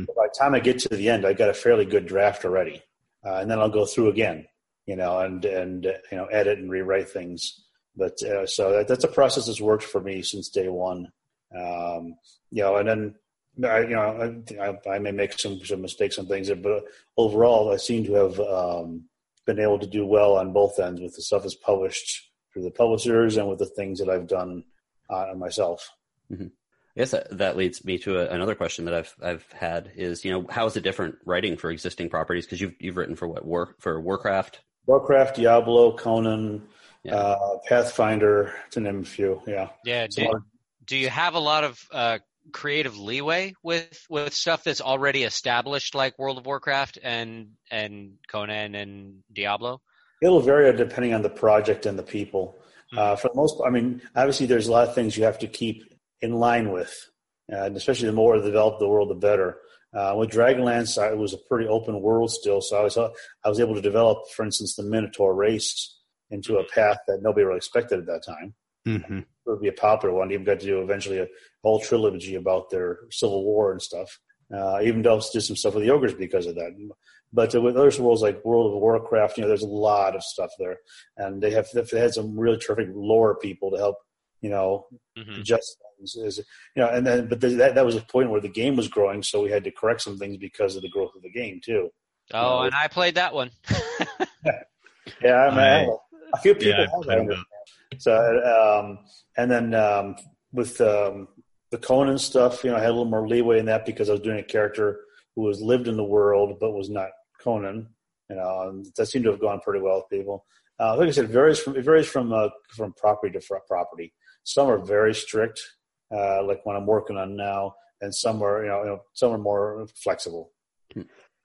By the time I get to the end, I've got a fairly good draft already, uh, and then I'll go through again, you know, and and uh, you know, edit and rewrite things. But uh, so that, that's a process that's worked for me since day one. Um, you know, and then I, you know, I, I may make some some mistakes on things, but overall, I seem to have um, been able to do well on both ends with the stuff that's published through the publishers and with the things that I've done uh, myself. I guess that, that leads me to a, another question that I've I've had is you know how is it different writing for existing properties because you've you've written for what war for Warcraft Warcraft, Diablo, Conan, Yeah. uh, Pathfinder, to name a few. Yeah. Yeah. So, Do, do you have a lot of uh, creative leeway with with stuff that's already established, like World of Warcraft and and Conan and Diablo? It'll vary depending on the project and the people. Uh, for the most part, I mean, obviously, there's a lot of things you have to keep in line with, uh, and especially the more developed the world, the better. Uh, with Dragonlance, I, it was a pretty open world still, so I was I was able to develop, for instance, the Minotaur race into a path that nobody really expected at that time. Hmm It would be a popular one. Even got to do eventually a whole trilogy about their civil war and stuff. Uh, even though did some stuff with the ogres because of that. But uh, with other worlds like World of Warcraft, you know, there's a lot of stuff there, and they have they had some really terrific lore people to help, you know, hmm adjust things. Is you know, and then but that that was a point where the game was growing, so we had to correct some things because of the growth of the game too. Oh, and I played that one. [laughs] Yeah, I mean, I- a few people Yeah, have that. So, um, and then um, with um, the Conan stuff, you know, I had a little more leeway in that because I was doing a character who was lived in the world but was not Conan. You know, that seemed to have gone pretty well with people. Uh, like I said, it varies from it varies from uh, from property to property. Some are very strict, uh, like what I'm working on now, and some are you know, you know some are more flexible.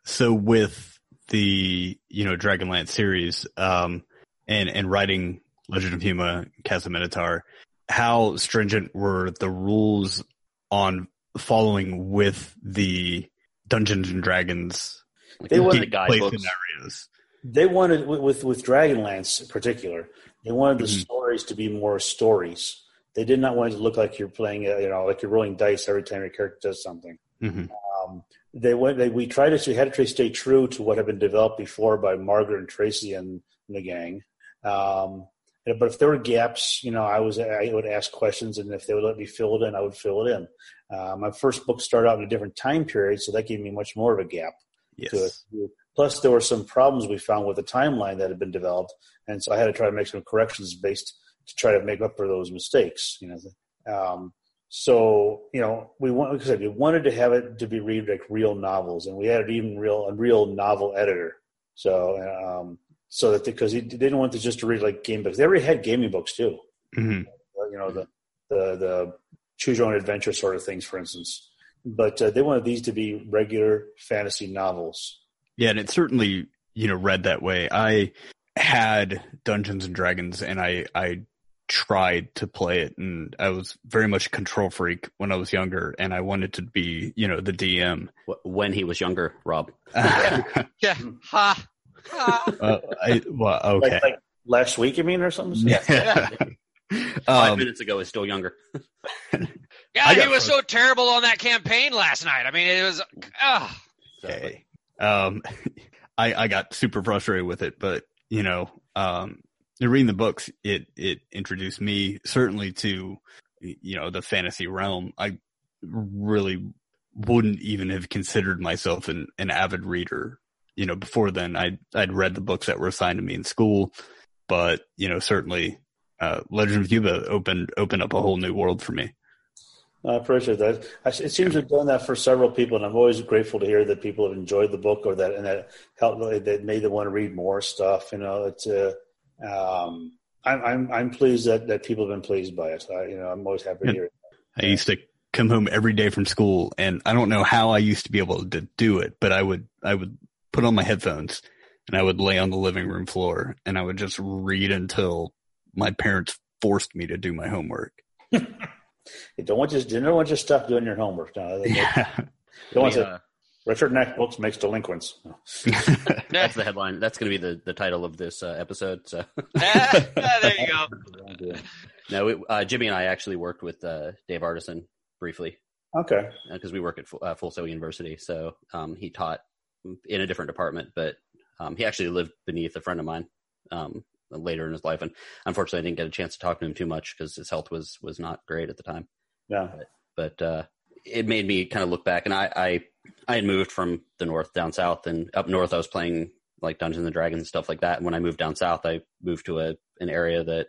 So with the you know Dragonlance series, um, and and writing Legend of Huma, Kaz the Minotaur, how stringent were the rules on following with the Dungeons and Dragons Like They the, wanted guidebooks. scenarios? they wanted with with, Dragonlance in particular, they wanted the Mhm. stories to be more stories. They did not want it to look like you're playing, uh, you know, like you're rolling dice every time your character does something. hmm Um, they went. They, we tried to. We had to try to stay true to what had been developed before by Margaret and Tracy and the gang. Um, but if there were gaps, you know, I was I would ask questions, and if they would let me fill it in, I would fill it in. Uh, my first book started out in a different time period, so that gave me much more of a gap Yes. to. Plus, there were some problems we found with the timeline that had been developed, and so I had to try to make some corrections based to try to make up for those mistakes. You know, um, so you know, we want, like I said, we wanted to have it to be read like real novels, and we added even real a real novel editor. So, um, so that because they didn't want to just to read like game books. They already had gaming books too hmm you know the the the choose your own adventure sort of things, for instance. But uh, they wanted these to be regular fantasy novels. Yeah, and it certainly you know read that way. I had Dungeons and Dragons, and I I tried to play it, and I was very much a control freak when I was younger, and I wanted to be you know the DM. When he was younger, Rob. [laughs] [laughs] Yeah. Ha. Ha. [laughs] I, well, okay. Like, like last week, you mean, or something? Yeah. [laughs] Five um, minutes ago is still younger. [laughs] Yeah, he was so terrible on that campaign last night. I mean, it was. okay. Um, I I got super frustrated with it, but you know, um, reading the books, it it introduced me certainly to you know the fantasy realm. I really wouldn't even have considered myself an, an avid reader. You know, before then, I I'd read the books that were assigned to me in school, but you know, certainly, uh, Legend of Huma opened opened up a whole new world for me. I appreciate that. I- It seems to have done that for several people, and I'm always grateful to hear that people have enjoyed the book or that and that helped that made them want to read more stuff. You know, it's uh, um, I'm I'm I'm pleased that that people have been pleased by it. I, you know, I'm always happy to hear it. I used to come home every day from school and I don't know how I used to be able to do it, but I would, I would put on my headphones and I would lay on the living room floor and I would just read until my parents forced me to do my homework. You [laughs] don't want you you don't want you to stop doing your homework. No, they- they Yeah. don't want We, to. uh, Richard Knaak books makes delinquents. [laughs] that's the headline. That's going to be the, the title of this uh, episode. So Ah, [laughs] there you go. no, it, uh, Jimmy and I actually worked with uh, Dave Arneson briefly Okay. because we work at Full, uh, Full Sail University. So um, he taught in a different department, but um, he actually lived beneath a friend of mine um, later in his life. And unfortunately, I didn't get a chance to talk to him too much because his health was was not great at the time. Yeah. But uh, it made me kind of look back, and I, I I had moved from the north down south, and up north I was playing like Dungeons and Dragons and stuff like that. And when I moved down south, I moved to a an area that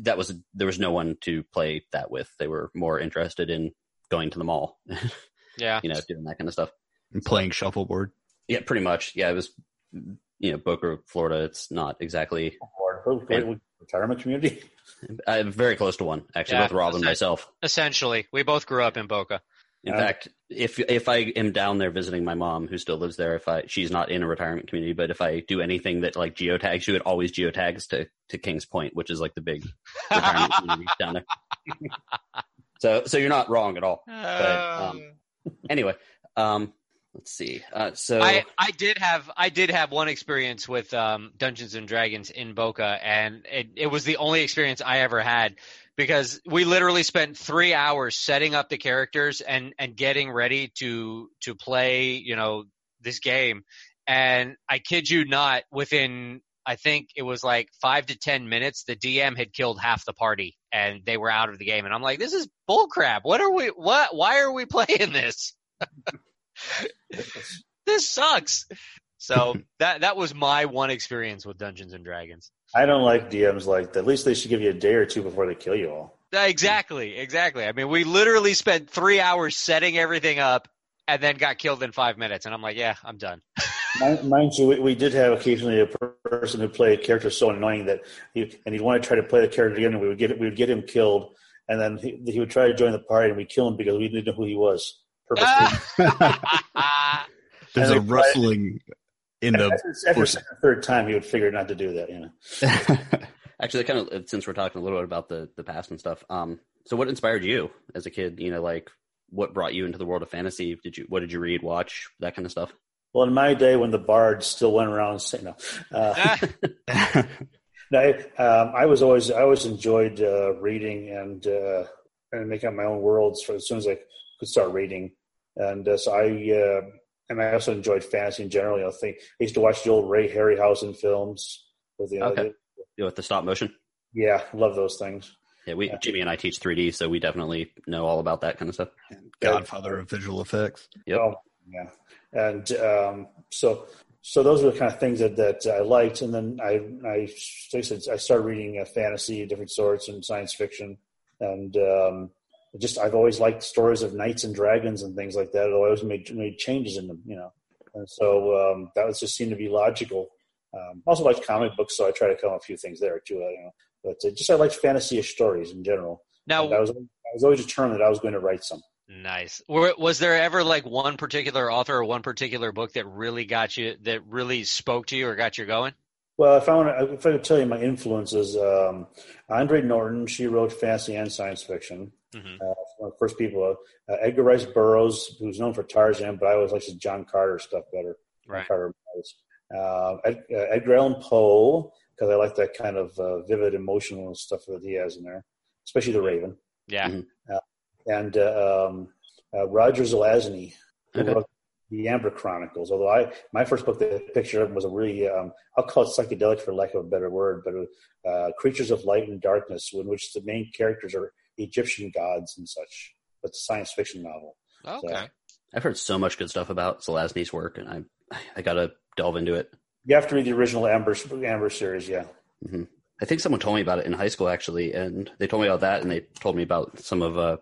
that was there was no one to play that with. They were more interested in going to the mall, [laughs] Yeah. you know, doing that kind of stuff. And playing shuffleboard. Yeah, pretty much. Yeah, it was, you know, Boca, Florida. It's not exactly Or retirement community. I'm very close to one actually, Yeah, with Rob and myself. Essentially, we both grew up in Boca. In Uh, fact, if if I am down there visiting my mom, who still lives there, if I she's not in a retirement community, but if I do anything that like geotags, she would always geotags to to Kings Point, which is like the big retirement community [laughs] down there. So so you're not wrong at all. But um, anyway, um, let's see. Uh, so I, I did have I did have one experience with um, Dungeons and Dragons in Boca, and it, it was the only experience I ever had because we literally spent three hours setting up the characters and and getting ready to to play you know this game, and I kid you not, within I think it was like five to ten minutes, the DM had killed half the party and they were out of the game, and I'm like, this is bullcrap. What are we? What? Why are we [laughs] playing this? [laughs] [laughs] this sucks. So [laughs] that that was my one experience with Dungeons and Dragons. I don't like DMs like that. At least they should give you a day or two before they kill you all. Uh, Exactly, exactly. I mean, we literally spent three hours setting everything up, and then got killed in five minutes. And I'm like, yeah, I'm done. [laughs] Mind, mind you, we, we did have occasionally a person who played a character so annoying that he and he'd want to try to play the character again, and we would get we would get him killed, and then he, he would try to join the party, and we kill him because we didn't know who he was. Purposely. [laughs] [laughs] There's a they- rustling in the. after, after the third time, he would figure not to do that. You know, [laughs] actually, kind of since we're talking a little bit about the the past and stuff. Um, so what inspired you as a kid? You know, like what brought you into the world of fantasy? Did you what did you read, watch, that kind of stuff? well, in my day when the bards still went around saying no. Uh, No, I, um, I was always I always enjoyed uh, reading and uh, and making up my own worlds for as soon as I could start reading, and uh, so I uh, and I also enjoyed fantasy in general. You know, think I used to watch the old Ray Harryhausen films with the, Okay. the You know, with the stop motion. yeah, love those things. Yeah, we Yeah. Jimmy and I teach 3D, so we definitely know all about that kind of stuff. Godfather of visual effects. Yep. Oh, yeah, and um, so so those were the kind of things that, that I liked, and then I I, I said, I started reading uh, fantasy, of different sorts, and science fiction, and um, just I've always liked stories of knights and dragons and things like that. I always made made changes in them, you know, and so um, that was just seemed to be logical. Um, I also liked comic books, so I try to come up a few things there too. You know, but uh, just I liked fantasy-ish stories in general. now, And I was I was always determined that I was going to write some. nice. Were, was there ever like one particular author or one particular book that really got you, that really spoke to you or got you going? Well, if I want, if I could tell you my influences, um, Andre Norton, she wrote fantasy and science fiction. Mhm. Uh, one of the first people, uh, Edgar Rice Burroughs, who's known for Tarzan, but I always liked his John Carter stuff better. Right. Carter. Uh, Ed, uh, Edgar Allan Poe, because I like that kind of uh, vivid, emotional stuff that he has in there, especially The Raven. Yeah. Mhm. And uh, um, uh, Roger Zelazny, who Okay. [laughs] wrote the Amber Chronicles. Although I, my first book that I pictured of was a really, um, I'll call it psychedelic for lack of a better word, but uh, Creatures of Light and Darkness, in which the main characters are Egyptian gods and such. But it's a science fiction novel. Okay. I've heard so much good stuff about Zelazny's work, and I I gotta delve into it. You have to read the original Amber Amber series, yeah. I think someone told me about it in high school actually, and they told me about that, and they told me about some of uh,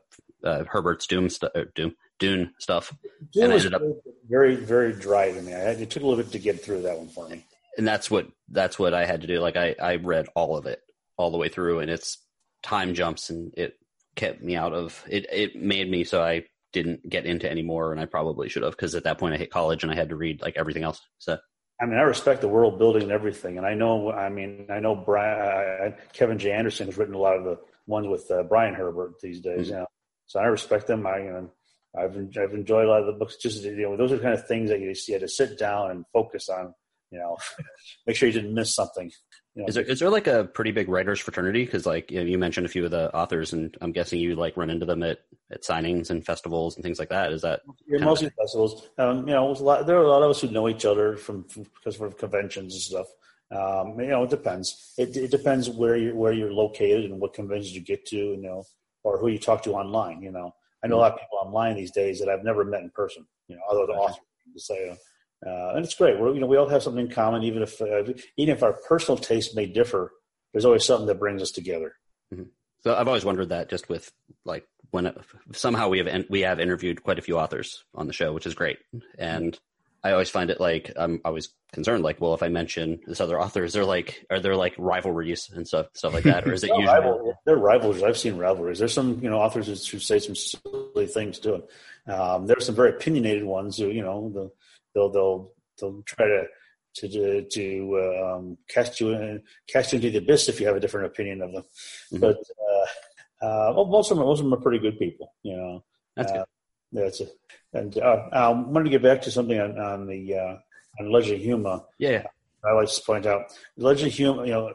uh, Herbert's Doom stu- uh, Doom Dune stuff, It And I ended up- very, very dry to me. I had, it took a little bit to get through that one for me. and that's what that's what I had to do. Like I I read all of it all the way through, and it's time jumps, and it kept me out of it. It made me so I didn't get into any more, and I probably should have because at that point I hit college and I had to read like everything else. So I mean, I respect the world building and everything, and I know. I mean, I know Brian, uh, Kevin J. Anderson has written a lot of the ones with uh, Brian Herbert these days. Mhm. You know, so I respect them. I, you know, I've I've enjoyed a lot of the books. Just you know, those are the kind of things that you, you had to sit down and focus on. You know, [laughs] make sure you didn't miss something. You know, is there is there like a pretty big writers fraternity? Because like you, know, you mentioned a few of the authors, and I'm guessing you like run into them at at signings and festivals and things like that. Is that Yeah, mostly festivals. Um, you know, a lot, there are a lot of us who know each other from, from because of conventions and stuff. Um, you know, it depends. It, it depends where you're where you're located and what conventions you get to, you know, or who you talk to online. You know, I know a lot of people online these days that I've never met in person. You know, other than authors to say, uh, and it's great. We're you know we all have something in common, even if uh, even if our personal tastes may differ. There's always something that brings us together. So I've always wondered that just with like when somehow we have we have interviewed quite a few authors on the show, which is great. And I always find it like I'm always concerned, like, well, if I mention this other author, is there like are there like rivalries and stuff stuff like that, or is it [laughs] No, usually? rival, they're rivalries. I've seen rivalries. There's some you know authors who say some silly things to. Um, there's some very opinionated ones who you know they'll they'll they'll, they'll try to to to, to um, cast you in, cast you into the abyss if you have a different opinion of them. Mhm. But uh, uh, well, most of them most of them are pretty good people. You know. That's good. That's it. And uh, I wanted to get back to something on, on the uh, on Legend of Huma. Yeah. I like to point out Legend of Huma. You know,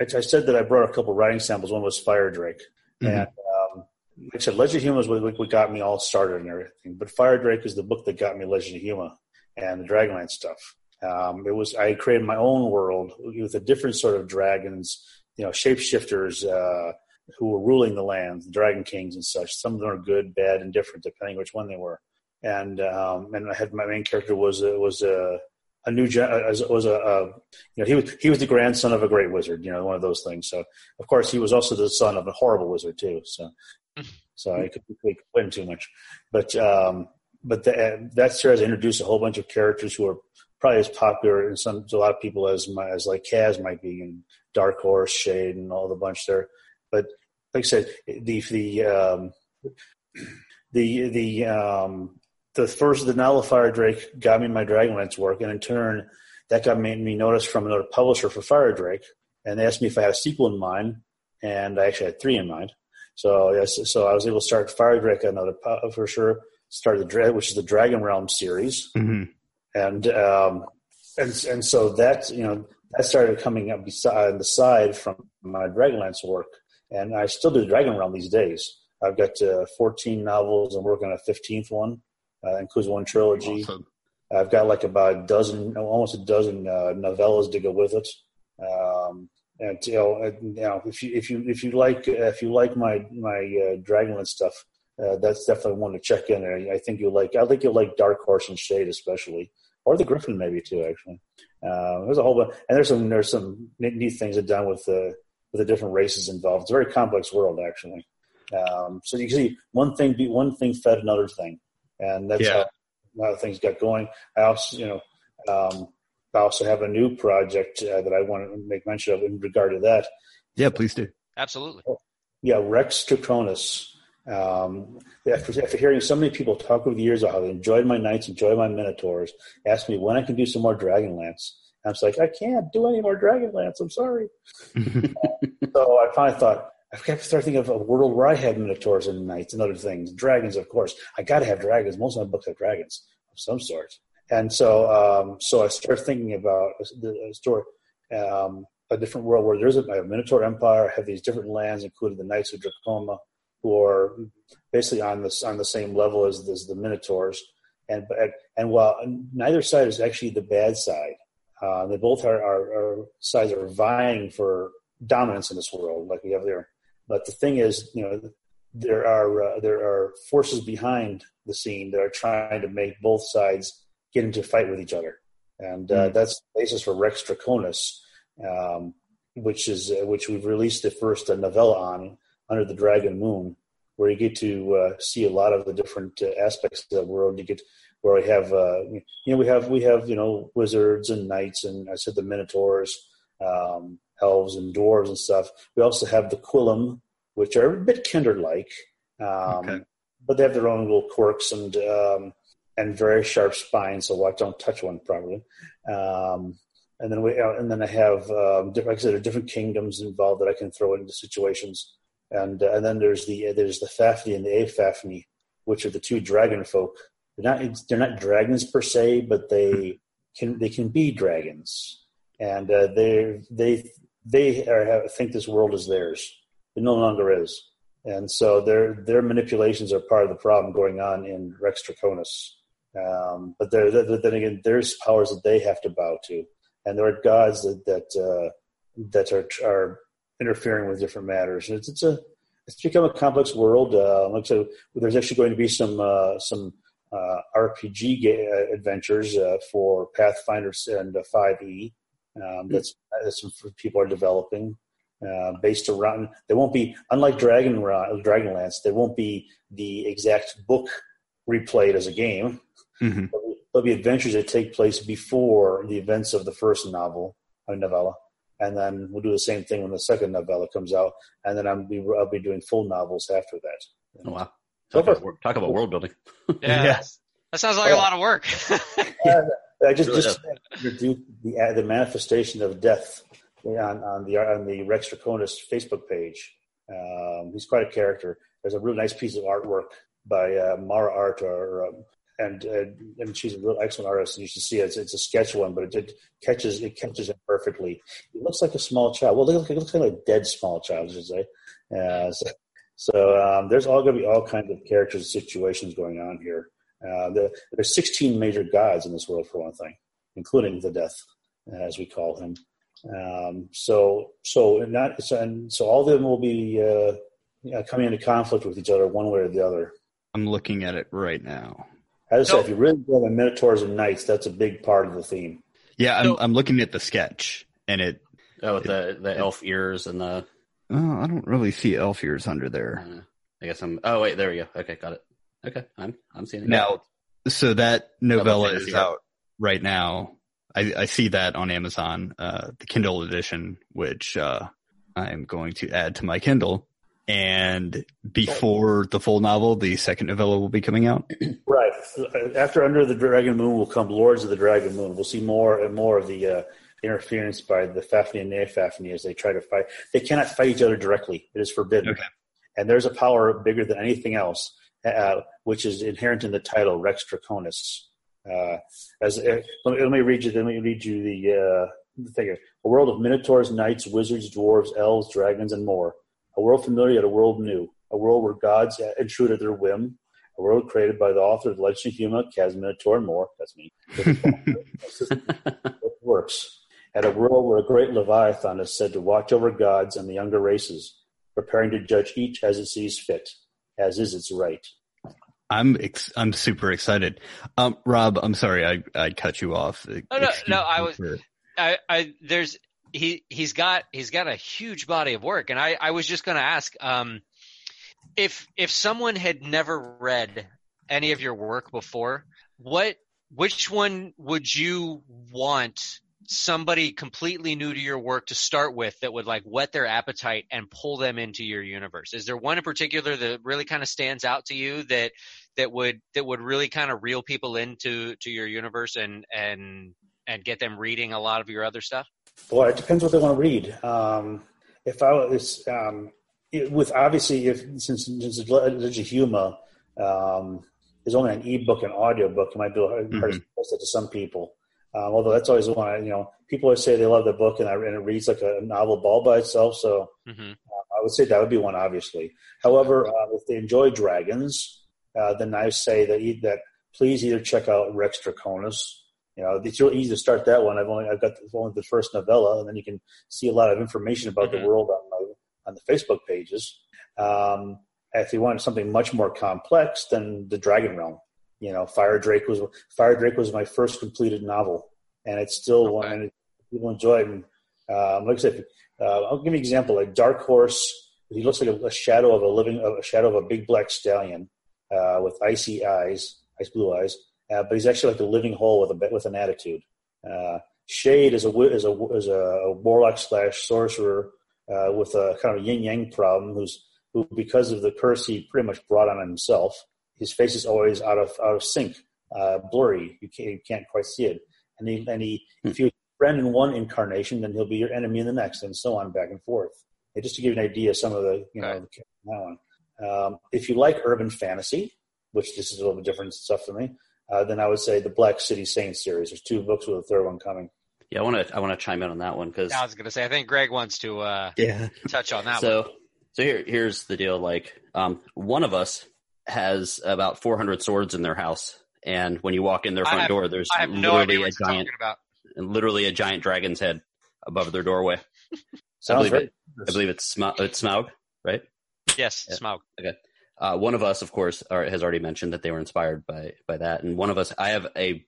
I, I said that I brought a couple writing samples. One was Fire Drake, Mhm. and um, like I said, Legend of Huma was what, what got me all started and everything. But Fire Drake is the book that got me Legend of Huma and the Dragonlance stuff. Um, it was I created my own world with a different sort of dragons, you know, shapeshifters uh, who were ruling the lands, the Dragon Kings and such. Some of them are good, bad, and different depending which one they were. And um, and I had my main character was a, was a a new gen- as was a, a you know he was he was the grandson of a great wizard, you know, one of those things. So of course he was also the son of a horrible wizard too. So [laughs] so I could we complain too much, but um, but the, that series introduced a whole bunch of characters who are probably as popular in some to a lot of people as my, as like Kaz might be and Dark Horse, Shade, and all the bunch there. But like I said, the the um, the the um, the first the nullifier Drake got me my Dragonlance work, and in turn that got me, me noticed from another publisher for Fire Drake, and they asked me if I had a sequel in mind, and I actually had three in mind. So yes, so I was able to start Fire Drake another for sure. Start the which is the Dragon Realm series, Mhm. and um, and and so that you know that started coming up beside on the side from my Dragonlance work, and I still do Dragon Realm these days. I've got uh, 14 novels. I'm working on a 15th one, uh, includes one trilogy. Awesome. I've got like about a dozen, almost a dozen uh, novellas to go with it. Um, and you know, you know, if you if you if you like if you like my my uh, Dragonlance stuff, uh, that's definitely one to check in. I, I think you'll like. I think you'll like Dark Horse and Shade especially, or the Griffin maybe too. Actually, uh, there's a whole bunch, and there's some there's some neat, neat things that done with the with the different races involved. It's a very complex world actually. Um, so you can see one thing be one thing fed another thing, and that's Yeah. how, how things got going. I also, you know, um, I also have a new project uh, that I want to make mention of in regard to that. Yeah, please do. Absolutely. Yeah, Rex Draconis. Um, after, after hearing so many people talk over the years about how they enjoyed my knights, enjoyed my Minotaurs, asked me when I can do some more Dragonlance. I was like, I can't do any more Dragonlance. I'm sorry. [laughs] So I finally thought, I've got to start thinking of a world where I have minotaurs and knights and other things. Dragons, of course. I got to have dragons. Most of my books have dragons of some sort. And so, um, so I started thinking about the story, um, a different world where there's a, have Minotaur Empire. I have these different lands, including the Knights of Dracoma, who are basically on this on the same level as, as the Minotaurs. And and while neither side is actually the bad side, uh, they both are, are, are sides are vying for dominance in this world, like we have there. But the thing is, you know, there are uh, there are forces behind the scene that are trying to make both sides get into a fight with each other, and uh, that's the basis for Rex Draconis, um, which is uh, which we've released the first uh, novella on under the Dragon Moon, where you get to uh, see a lot of the different uh, aspects of the world. You get where we have uh, you know we have we have you know wizards and knights and I said the minotaurs. Um, elves and dwarves and stuff. We also have the Quilum, which are a bit kender-like, um, Okay. but they have their own little quirks and um, and very sharp spines. So watch, don't touch one probably. Um, and then we uh, and then I have um, different, like I said, there are different kingdoms involved that I can throw into situations. And uh, and then there's the there's the Fafnir and the Afafni, which are the two dragon folk. They're not they're not dragons per se, but they can they can be dragons and uh, they they they are, have, think this world is theirs. It no longer is, and so their their manipulations are part of the problem going on in Rex Draconis. Um, but there, there- then again, there's powers that they have to bow to, and there are gods that that uh, that are are interfering with different matters. It's, it's a it's become a complex world. Uh, like said, there's actually going to be some uh, some uh, RPG ga- uh, adventures uh, for Pathfinder and uh, 5e um, that's, that some people are developing. uh, based around. There won't be unlike Dragon Dragonlance. There won't be the exact book replayed as a game. Mhm. There'll be adventures that take place before the events of the first novel or novella, and then we'll do the same thing when the second novella comes out, and then I'll be I'll be doing full novels after that. Oh, wow. So Talk about, talk about world building. [laughs] Yeah, Yeah. that sounds like a lot of work. [laughs] I just Really just introduced the uh, the manifestation of death on on the on the Rex Draconis Facebook page. Um, he's quite a character. There's a really nice piece of artwork by uh, Mara Art, or um, and uh, and she's a real excellent artist. And you should see it. It's, it's a sketch one, but it, it catches it catches it perfectly. It looks like a small child. Well, it looks, it looks like a dead small child, I should say. Uh, so so um, there's all going to be all kinds of characters and situations going on here. Uh, the, there's 16 major gods in this world, for one thing, including the death, as we call him. Um, so, so not so, and so all of them will be uh, yeah, coming into conflict with each other, one way or the other. I'm looking at it right now. As I So- said, if you really go to Minotaurs and Knights, that's a big part of the theme. Yeah, I'm, So- I'm looking at the sketch, and it. Oh, with the, the elf ears and the. Oh, I don't really see elf ears under there. Uh, I guess I'm. Oh wait, there we go. Okay, got it. Okay, I'm I'm seeing it Now, so that novella is art. out right now. I, I see that on Amazon, uh, the Kindle edition, which uh, I'm going to add to my Kindle. And before the full novel, the second novella will be coming out. [clears throat] Right. After Under the Dragon Moon will come Lords of the Dragon Moon. We'll see more and more of the uh, interference by the Fafnir and Neofafnir as they try to fight. They cannot fight each other directly. It is forbidden. Okay. And there's a power bigger than anything else, uh, which is inherent in the title Rex Draconis. Uh, as uh, let, me, let me read you. Let me read you the uh, the thing. here. A world of minotaurs, knights, wizards, dwarves, elves, dragons, and more. A world familiar yet a world new. A world where gods intrude at their whim. A world created by the author of the Legend of Huma, Kaz Minotaur, and more. That's me. [laughs] it works. At a world where a great Leviathan is said to watch over gods and the younger races, preparing to judge each as it sees fit, as is its right. I'm ex- I'm super excited. Um, Rob, I'm sorry I I cut you off. Oh, no, Excuse no, I was- for- I, I there's he he's got he's got a huge body of work, and I I was just going to ask um if if someone had never read any of your work before, what which one would you want somebody completely new to your work to start with that would like whet their appetite and pull them into your universe? Is there one in particular that really kind of stands out to you that that would that would really kind of reel people into to your universe and and and get them reading a lot of your other stuff? well it depends what they want to read. Um, if I was um, it, with obviously if since since it's Legend of Huma um, is only an ebook and audiobook, it might be hard hard to post it to some people. Um, although that's always one. I, you know, people always say they love the book and, I, and it reads like a novel all by itself. So Mm-hmm. I would say that would be one, obviously. However, uh, if they enjoy dragons, uh, then I say that that please either check out Rex Draconis. You know, it's real easy to start that one. I've only I've got the, only the first novella, and then you can see a lot of information about Mhm. the world on my, on the Facebook pages. Um, if you want something much more complex, then the Dragon Realm. You know, Fire Drake was Fire Drake was my first completed novel, and it's still one. And people enjoy it. And, um, like I said, uh, I'll give you an example. Like Dark Horse, he looks like a, a shadow of a living, a shadow of a big black stallion uh, with icy eyes, ice blue eyes. Uh, but he's actually like a living hole with a with an attitude. Uh, Shade is a is a is a warlock slash sorcerer uh, with a kind of yin yang problem. Who's who because of the curse he pretty much brought on himself. His face is always out of out of sync, uh, blurry. You can't you can't quite see it. And he and he if you friend in one incarnation, then he'll be your enemy in the next, and so on back and forth. And just to give you an idea, of some of the you know Right. the, that one. Um, if you like urban fantasy, which this is a little bit different stuff for me, uh, then I would say the Black City Saints series. There's two books with a third one coming. Yeah, I want to I want to chime in on that one because I was going to say, I think Greg wants to uh, yeah. touch on that one. so so here here's the deal. Like, um, one of us has about 400 swords in their house, and when you walk in their front have- door, there's I have no literally a giant, about. literally a giant dragon's head above their doorway. [laughs] So I believe, very it, I believe it's Smaug, it's Smaug, right? Yes, Yeah. Smaug. Uh, one of us, of course, are, has already mentioned that they were inspired by by that, and one of us, I have a,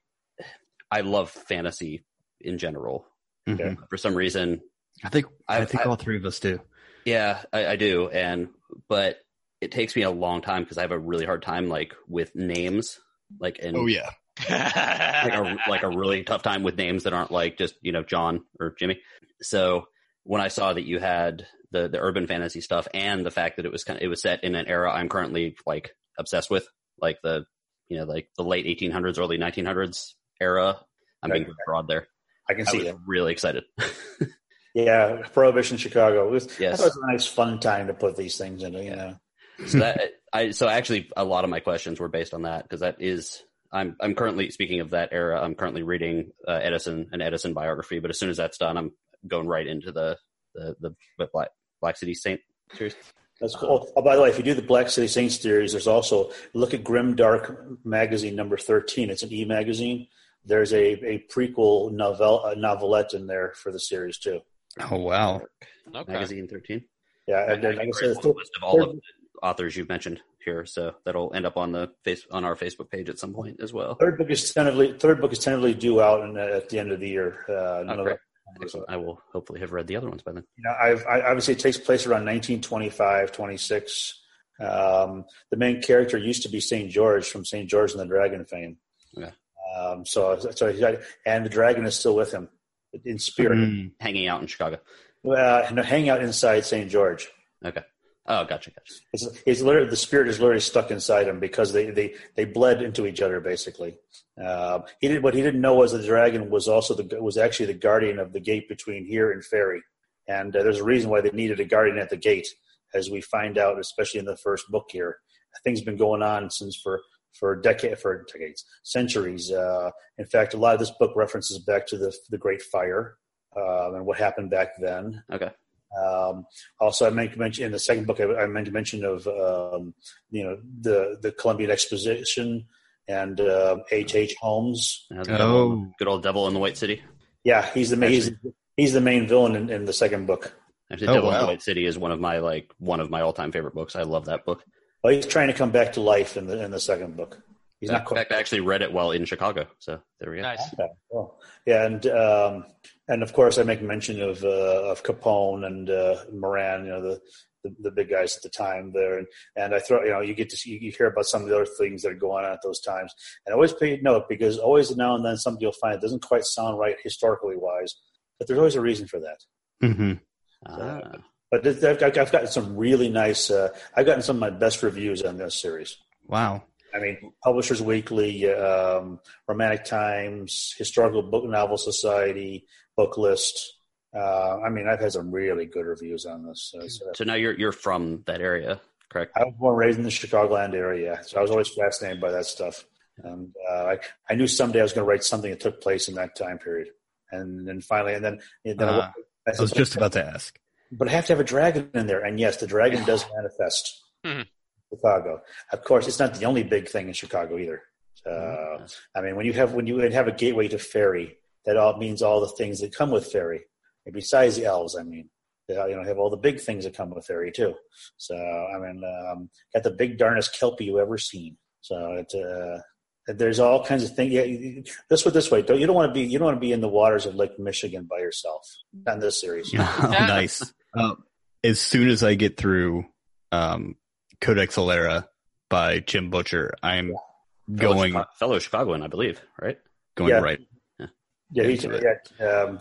I love fantasy in general. Mhm. For some reason, I think I, I- think I- all three of us do. Yeah, I, I do, and but it takes me a long time because I have a really hard time like with names, like and Oh yeah. [laughs] like a like a really tough time with names that aren't like just you know John or Jimmy. So when I saw that you had the the urban fantasy stuff and the fact that it was kind of, it was set in an era I'm currently like obsessed with, like the you know like the late 1800s, early 1900s era. I'm being broad there. I can I see was that. really excited. [laughs] Yeah, Prohibition Chicago. It was, I Yes. thought it was a nice, fun time to put these things into. You know, so that I so actually a lot of my questions were based on that because that is I'm I'm currently speaking of that era. I'm currently reading uh, Edison an Edison biography, but as soon as that's done, I'm going right into the the the, the Black Black City Saint series. that's cool. Oh, by the way, if you do the Black City Saints series, there's also look at Grim Dark magazine number thirteen. It's an e magazine. There's a, a prequel novel a novelette in there for the series too. Oh wow. Okay. Magazine thirteen. Yeah, and then, like I said, the list of all of the authors you've mentioned here, so that'll end up on the face on our Facebook page at some point as well. third book is tentatively third book is tentatively due out in, at the end of the year. Uh, Oh, Excellent. I will hopefully have read the other ones by then. you know, I've, I, obviously it takes place around 1925, 26. Um, the main character used to be St. George from St. George and the Dragon fame. Okay. Um, so, so he, and the dragon is still with him in spirit. Mm. Hanging out in Chicago. Uh, and hang out inside St. George. Okay. Oh, gotcha, gotcha. It's, it's literally the spirit is literally stuck inside him because they they, they bled into each other basically. Uh, he did what he didn't know was the dragon was also the was actually the guardian of the gate between here and Ferry, and uh, there's a reason why they needed a guardian at the gate, as we find out, especially in the first book here. Things been going on since for for decade for decades, centuries. Uh, in fact, a lot of this book references back to the the Great Fire um, and what happened back then. Okay. Um, also, I meant to mention in the second book, I, I meant to mention of um, you know the the Columbian Exposition and uh, H. H. Holmes. Now the devil- Oh. good old devil in the White City. Yeah, he's the main he's, he's the main villain in, in the second book. Actually, Oh, Devil in the White City is one of my like one of my all time favorite books. I love that book. Well, he's trying to come back to life in the in the second book. He's in not quite. I actually read it while in Chicago. So there we go. Nice. Okay, well, yeah, and um, and of course, I make mention of uh, of Capone and uh, Moran, you know, the, the the big guys at the time there, and, and I throw, you know, you get to see, you hear about some of the other things that are going on at those times, and I always pay note because always now and then something you'll find doesn't quite sound right historically wise, but there's always a reason for that. hmm Ah, But I've, I've gotten some really nice. Uh, I've gotten some of my best reviews on this series. Wow. I mean, Publishers Weekly, um, Romantic Times, Historical Book Novel Society, Book List. Uh, I mean, I've had some really good reviews on this. So, so so now you're you're from that area, correct? I was born raised in the Chicagoland area, so I was always fascinated by that stuff. And uh, I, I knew someday I was going to write something that took place in that time period. And then finally, and then, and then Ah, I, I was just about to ask. but I have to have a dragon in there. And yes, the dragon does manifest. Mhm. Chicago. Of course, it's not the only big thing in Chicago either. Uh, I mean, when you have when you have a gateway to ferry, that all means all the things that come with fairy, And besides the elves, I mean, they, you know, have all the big things that come with fairy too. So I mean, um, got the big darnest kelpie you ever seen. So it, uh, there's all kinds of things. Yeah, you- let's put this way: don't you don't want to be you don't want to be in the waters of Lake Michigan by yourself. Not in this series. [laughs] nice. Um, as soon as I get through um, Codex Alera by Jim Butcher, I'm Fellow going Chica- fellow Chicagoan, I believe, right? going Yeah. right. Yeah, he's yeah, um,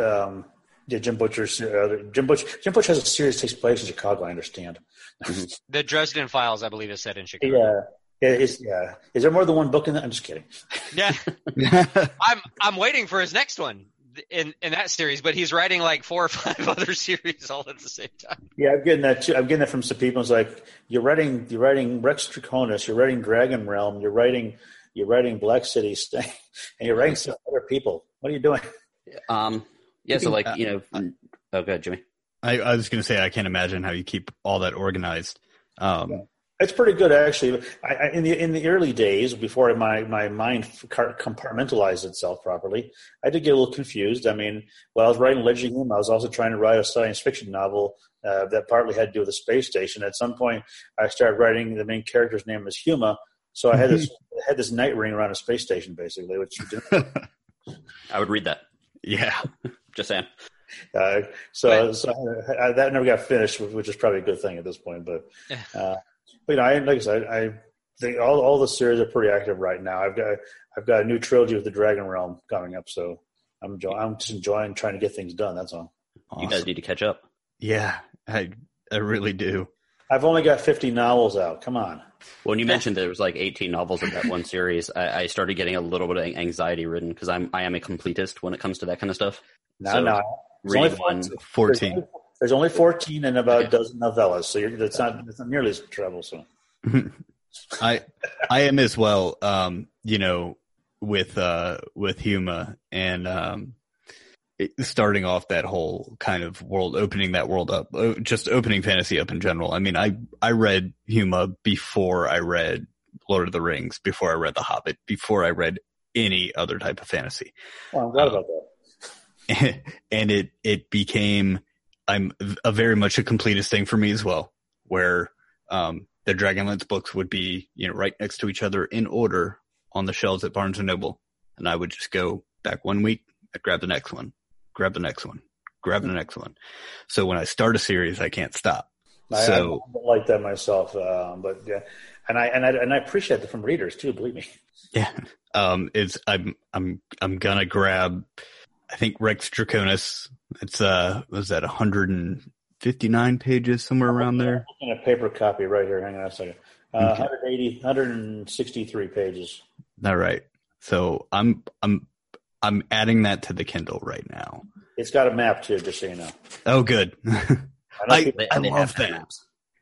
um, yeah. Jim Butcher's uh, Jim Butcher. Jim Butcher has a series that takes place in Chicago. I understand. [laughs] The Dresden Files, I believe, is set in Chicago. Yeah, yeah, is yeah. Is there more than one book in that? I'm just kidding. Yeah. [laughs] [laughs] I'm I'm waiting for his next one in in that series, but he's writing like four or five other series all at the same time. Yeah, I'm getting that too. I'm getting that from some people. It's like you're writing, you're writing Rex Draconis, you're writing Dragon Realm, you're writing, you're writing Black City, Sting, [laughs] and you're writing some other people. What are you doing? Um, yeah. So like you know, oh, good, Jimmy. I, I was going to say I can't imagine how you keep all that organized. Um, It's pretty good, actually. I, I, in the in the early days, before my my mind compartmentalized itself properly, I did get a little confused. I mean, while I was writing Legend of Hum, I was also trying to write a science fiction novel uh, that partly had to do with the space station. At some point, I started writing the main character's name was Huma, so I had this [laughs] I had this night ring around a space station, basically, which didn't [laughs] I would read that. yeah. Just saying. Uh, so, so I, I, that never got finished, which is probably a good thing at this point. But, uh, but you know, I, like I said, I think all all the series are pretty active right now. I've got I've got a new trilogy with the Dragon Realm coming up, so I'm enjoy, I'm just enjoying trying to get things done. That's all. You guys need to catch up. Yeah, I I really do. I've only got 50 novels out. Come on. When you mentioned there was like 18 novels in that one series, I, I started getting a little bit of anxiety ridden because I'm I am a completist when it comes to that kind of stuff. No, So, no. There's only Reading one, 14. Fourteen. There's only 14 and about Okay. a [laughs] dozen novellas, so you're, that's not that's not nearly as troublesome. [laughs] I I am as well. Um, you know, with uh with Huma and um it, starting off that whole kind of world, opening that world up, uh, just opening fantasy up in general. I mean, I I read Huma before I read Lord of the Rings, before I read The Hobbit, before I read any other type of fantasy. Well, I'm glad Uh, about that. [laughs] and it it became I'm a very much a completist thing for me as well, where um, the Dragonlance books would be you know right next to each other in order on the shelves at Barnes and Noble, and I would just go back one week, I'd grab the next one, grab the next one, grab the next one. So when I start a series, I can't stop. I, I So don't like that myself, um, but yeah, and I and I and I appreciate that from readers too. Believe me. [laughs] yeah, um, it's I'm I'm I'm gonna grab. I think Rex Draconis. It's uh, was that 159 pages somewhere around there? In a paper copy right here. Hang on a second. Uh, Okay. 180, 163 pages. All right. So I'm I'm I'm adding that to the Kindle right now. It's got a map too, just so you know. Oh, good. [laughs] I I- I love that.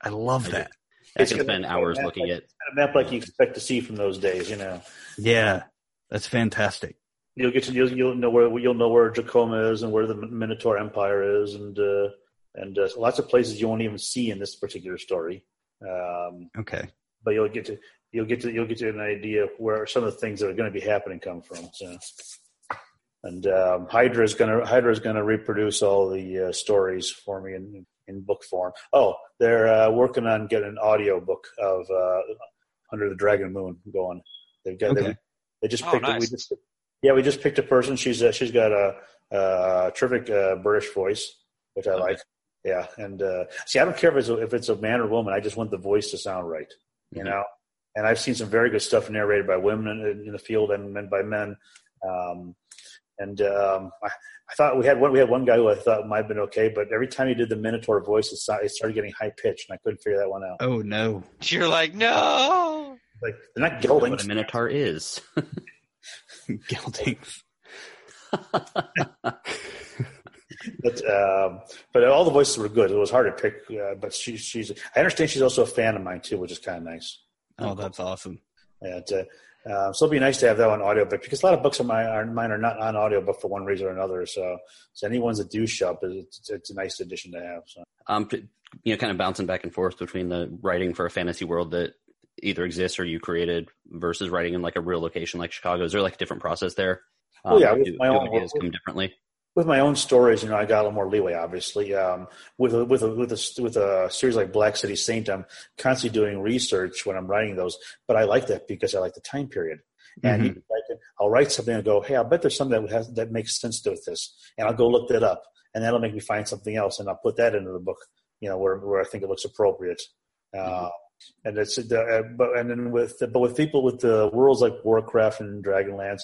I love I that. I can spend hours looking at. a map like you expect to see from those days. You know, Yeah, that's fantastic. you'll get to you'll, you'll know where you'll know where Dracoma is and where the Minotaur Empire is, and uh, and uh, lots of places you won't even see in this particular story. Um, Okay. but you'll get to you'll get to you'll get to an idea of where some of the things that are going to be happening come from. So, and um, Hydra is going to Hydra is going to reproduce all the uh, stories for me in in book form. Oh, they're uh, working on getting an audio book of uh, Under the Dragon Moon going. They've got they, Okay. they just Oh, picked it. We nice. just yeah, we just picked a person. She's uh, she's got a, a terrific uh, British voice, which I Okay. like. Yeah, and uh, see, I don't care if it's a, if it's a man or woman. I just want the voice to sound right you Mhm. know. And I've seen some very good stuff narrated by women in, in the field and, and by men. Um, and um, I, I thought we had one we had one guy who I thought might have been okay, but every time he did the Minotaur voice, it, started getting high pitched, and I couldn't figure that one out. Oh no. You're like, no. Like they're not What geldings. a Minotaur is. [laughs] Geldings. [laughs] But, um, but all the voices were good. It was hard to pick, uh, but she, she's. I understand she's also a fan of mine too, which is kind of nice. Oh, that's awesome. And, uh, uh, so it'll be nice to have that on audiobook because a lot of books of mine are, mine are not on audiobook for one reason or another. So, so any ones that do show up, it's, it's a nice addition to have. So. um, you know, kind of bouncing back and forth between the writing for a fantasy world that either exists or you created versus writing in like a real location like Chicago. Is there like a different process there? Um, Oh, yeah, do, my do own- ideas come differently? With my own stories, you know, I got a little more leeway. Obviously, um, with a, with a, with a with a series like Black City Saint, I'm constantly doing research when I'm writing those. But I like that because I like the time period. And Mhm. can, I'll write something and go, "Hey, I bet there's something that has that makes sense to this," and I'll go look that up, and that'll make me find something else, and I'll put that into the book. You know, where where I think it looks appropriate. Uh, and it's uh, but and then with but with people with the worlds like Warcraft and Dragonlance,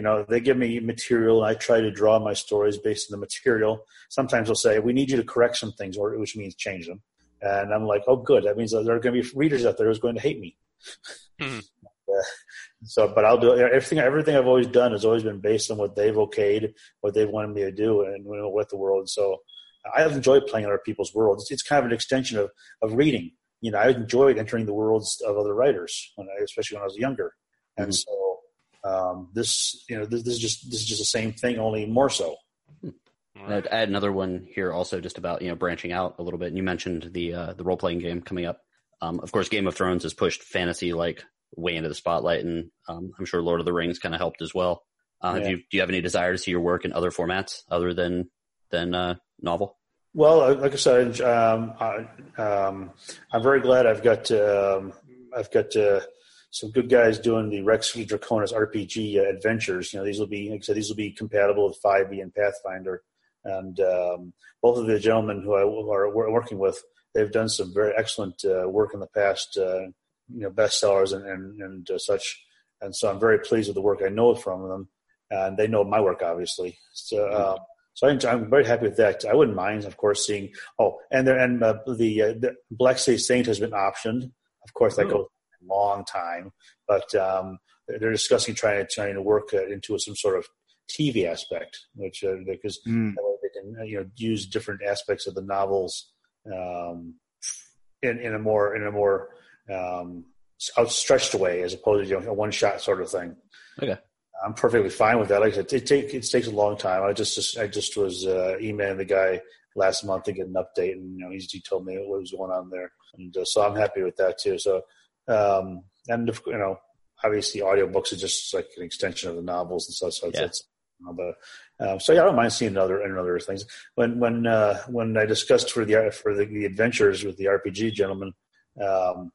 you know, they give me material. And I try to draw my stories based on the material. Sometimes they'll say, "We need you to correct some things," or which means change them. And I'm like, "Oh, good. That means that there are going to be readers out there who's going to hate me." [laughs] Mhm. Uh, so, but I'll do everything. Everything I've always done has always been based on what they've okayed, what they've wanted me to do, and you know, with the world. So, I've enjoyed playing in other people's worlds. It's, it's kind of an extension of of reading. You know, I enjoyed entering the worlds of other writers, when I, especially when I was younger. And Mhm. so, um, this, you know, this, this is just this is just the same thing, only more so. I'd add another one here also just about, you know, branching out a little bit. And you mentioned the uh, the role playing game coming up. Um, of course, Game of Thrones has pushed fantasy like way into the spotlight, and um, I'm sure Lord of the Rings kind of helped as well. Uh, Yeah. do, you, do you have any desire to see your work in other formats other than than uh, novel? Well, uh, like I said, um, I, um, I'm very glad I've got um, I've got uh, some good guys doing the Rex Draconis RPG uh, adventures. You know, these will be like I said, these will be compatible with 5e and Pathfinder. and um, both of the gentlemen who I who are working with, they've done some very excellent uh, work in the past, uh, you know, bestsellers and and, and uh, such. And so I'm very pleased with the work I know from them, and they know my work obviously. So. Uh, so I, I'm very happy with that. I wouldn't mind, of course, seeing. Oh, and there, and uh, the, uh, the Black City Saint has been optioned. Of course, that Oh. goes long time, but um, they're discussing trying to trying to work uh, into some sort of TV aspect, which uh, because Mm. they can you know use different aspects of the novels um, in in a more in a more um, outstretched way as opposed to you know, a one shot sort of thing. Okay. I'm perfectly fine with that. Like I said, it, take, it takes a long time. I just, just I just was uh, emailing the guy last month to get an update, and you know he's, he told me what was going on there, and uh, so I'm happy with that too. So, um, and if, you know, obviously audiobooks are just like an extension of the novels and stuff. So it's, Yeah. it's but um, so yeah, I don't mind seeing other and other things. When when uh, when I discussed for the for the, the adventures with the RPG gentlemen, um,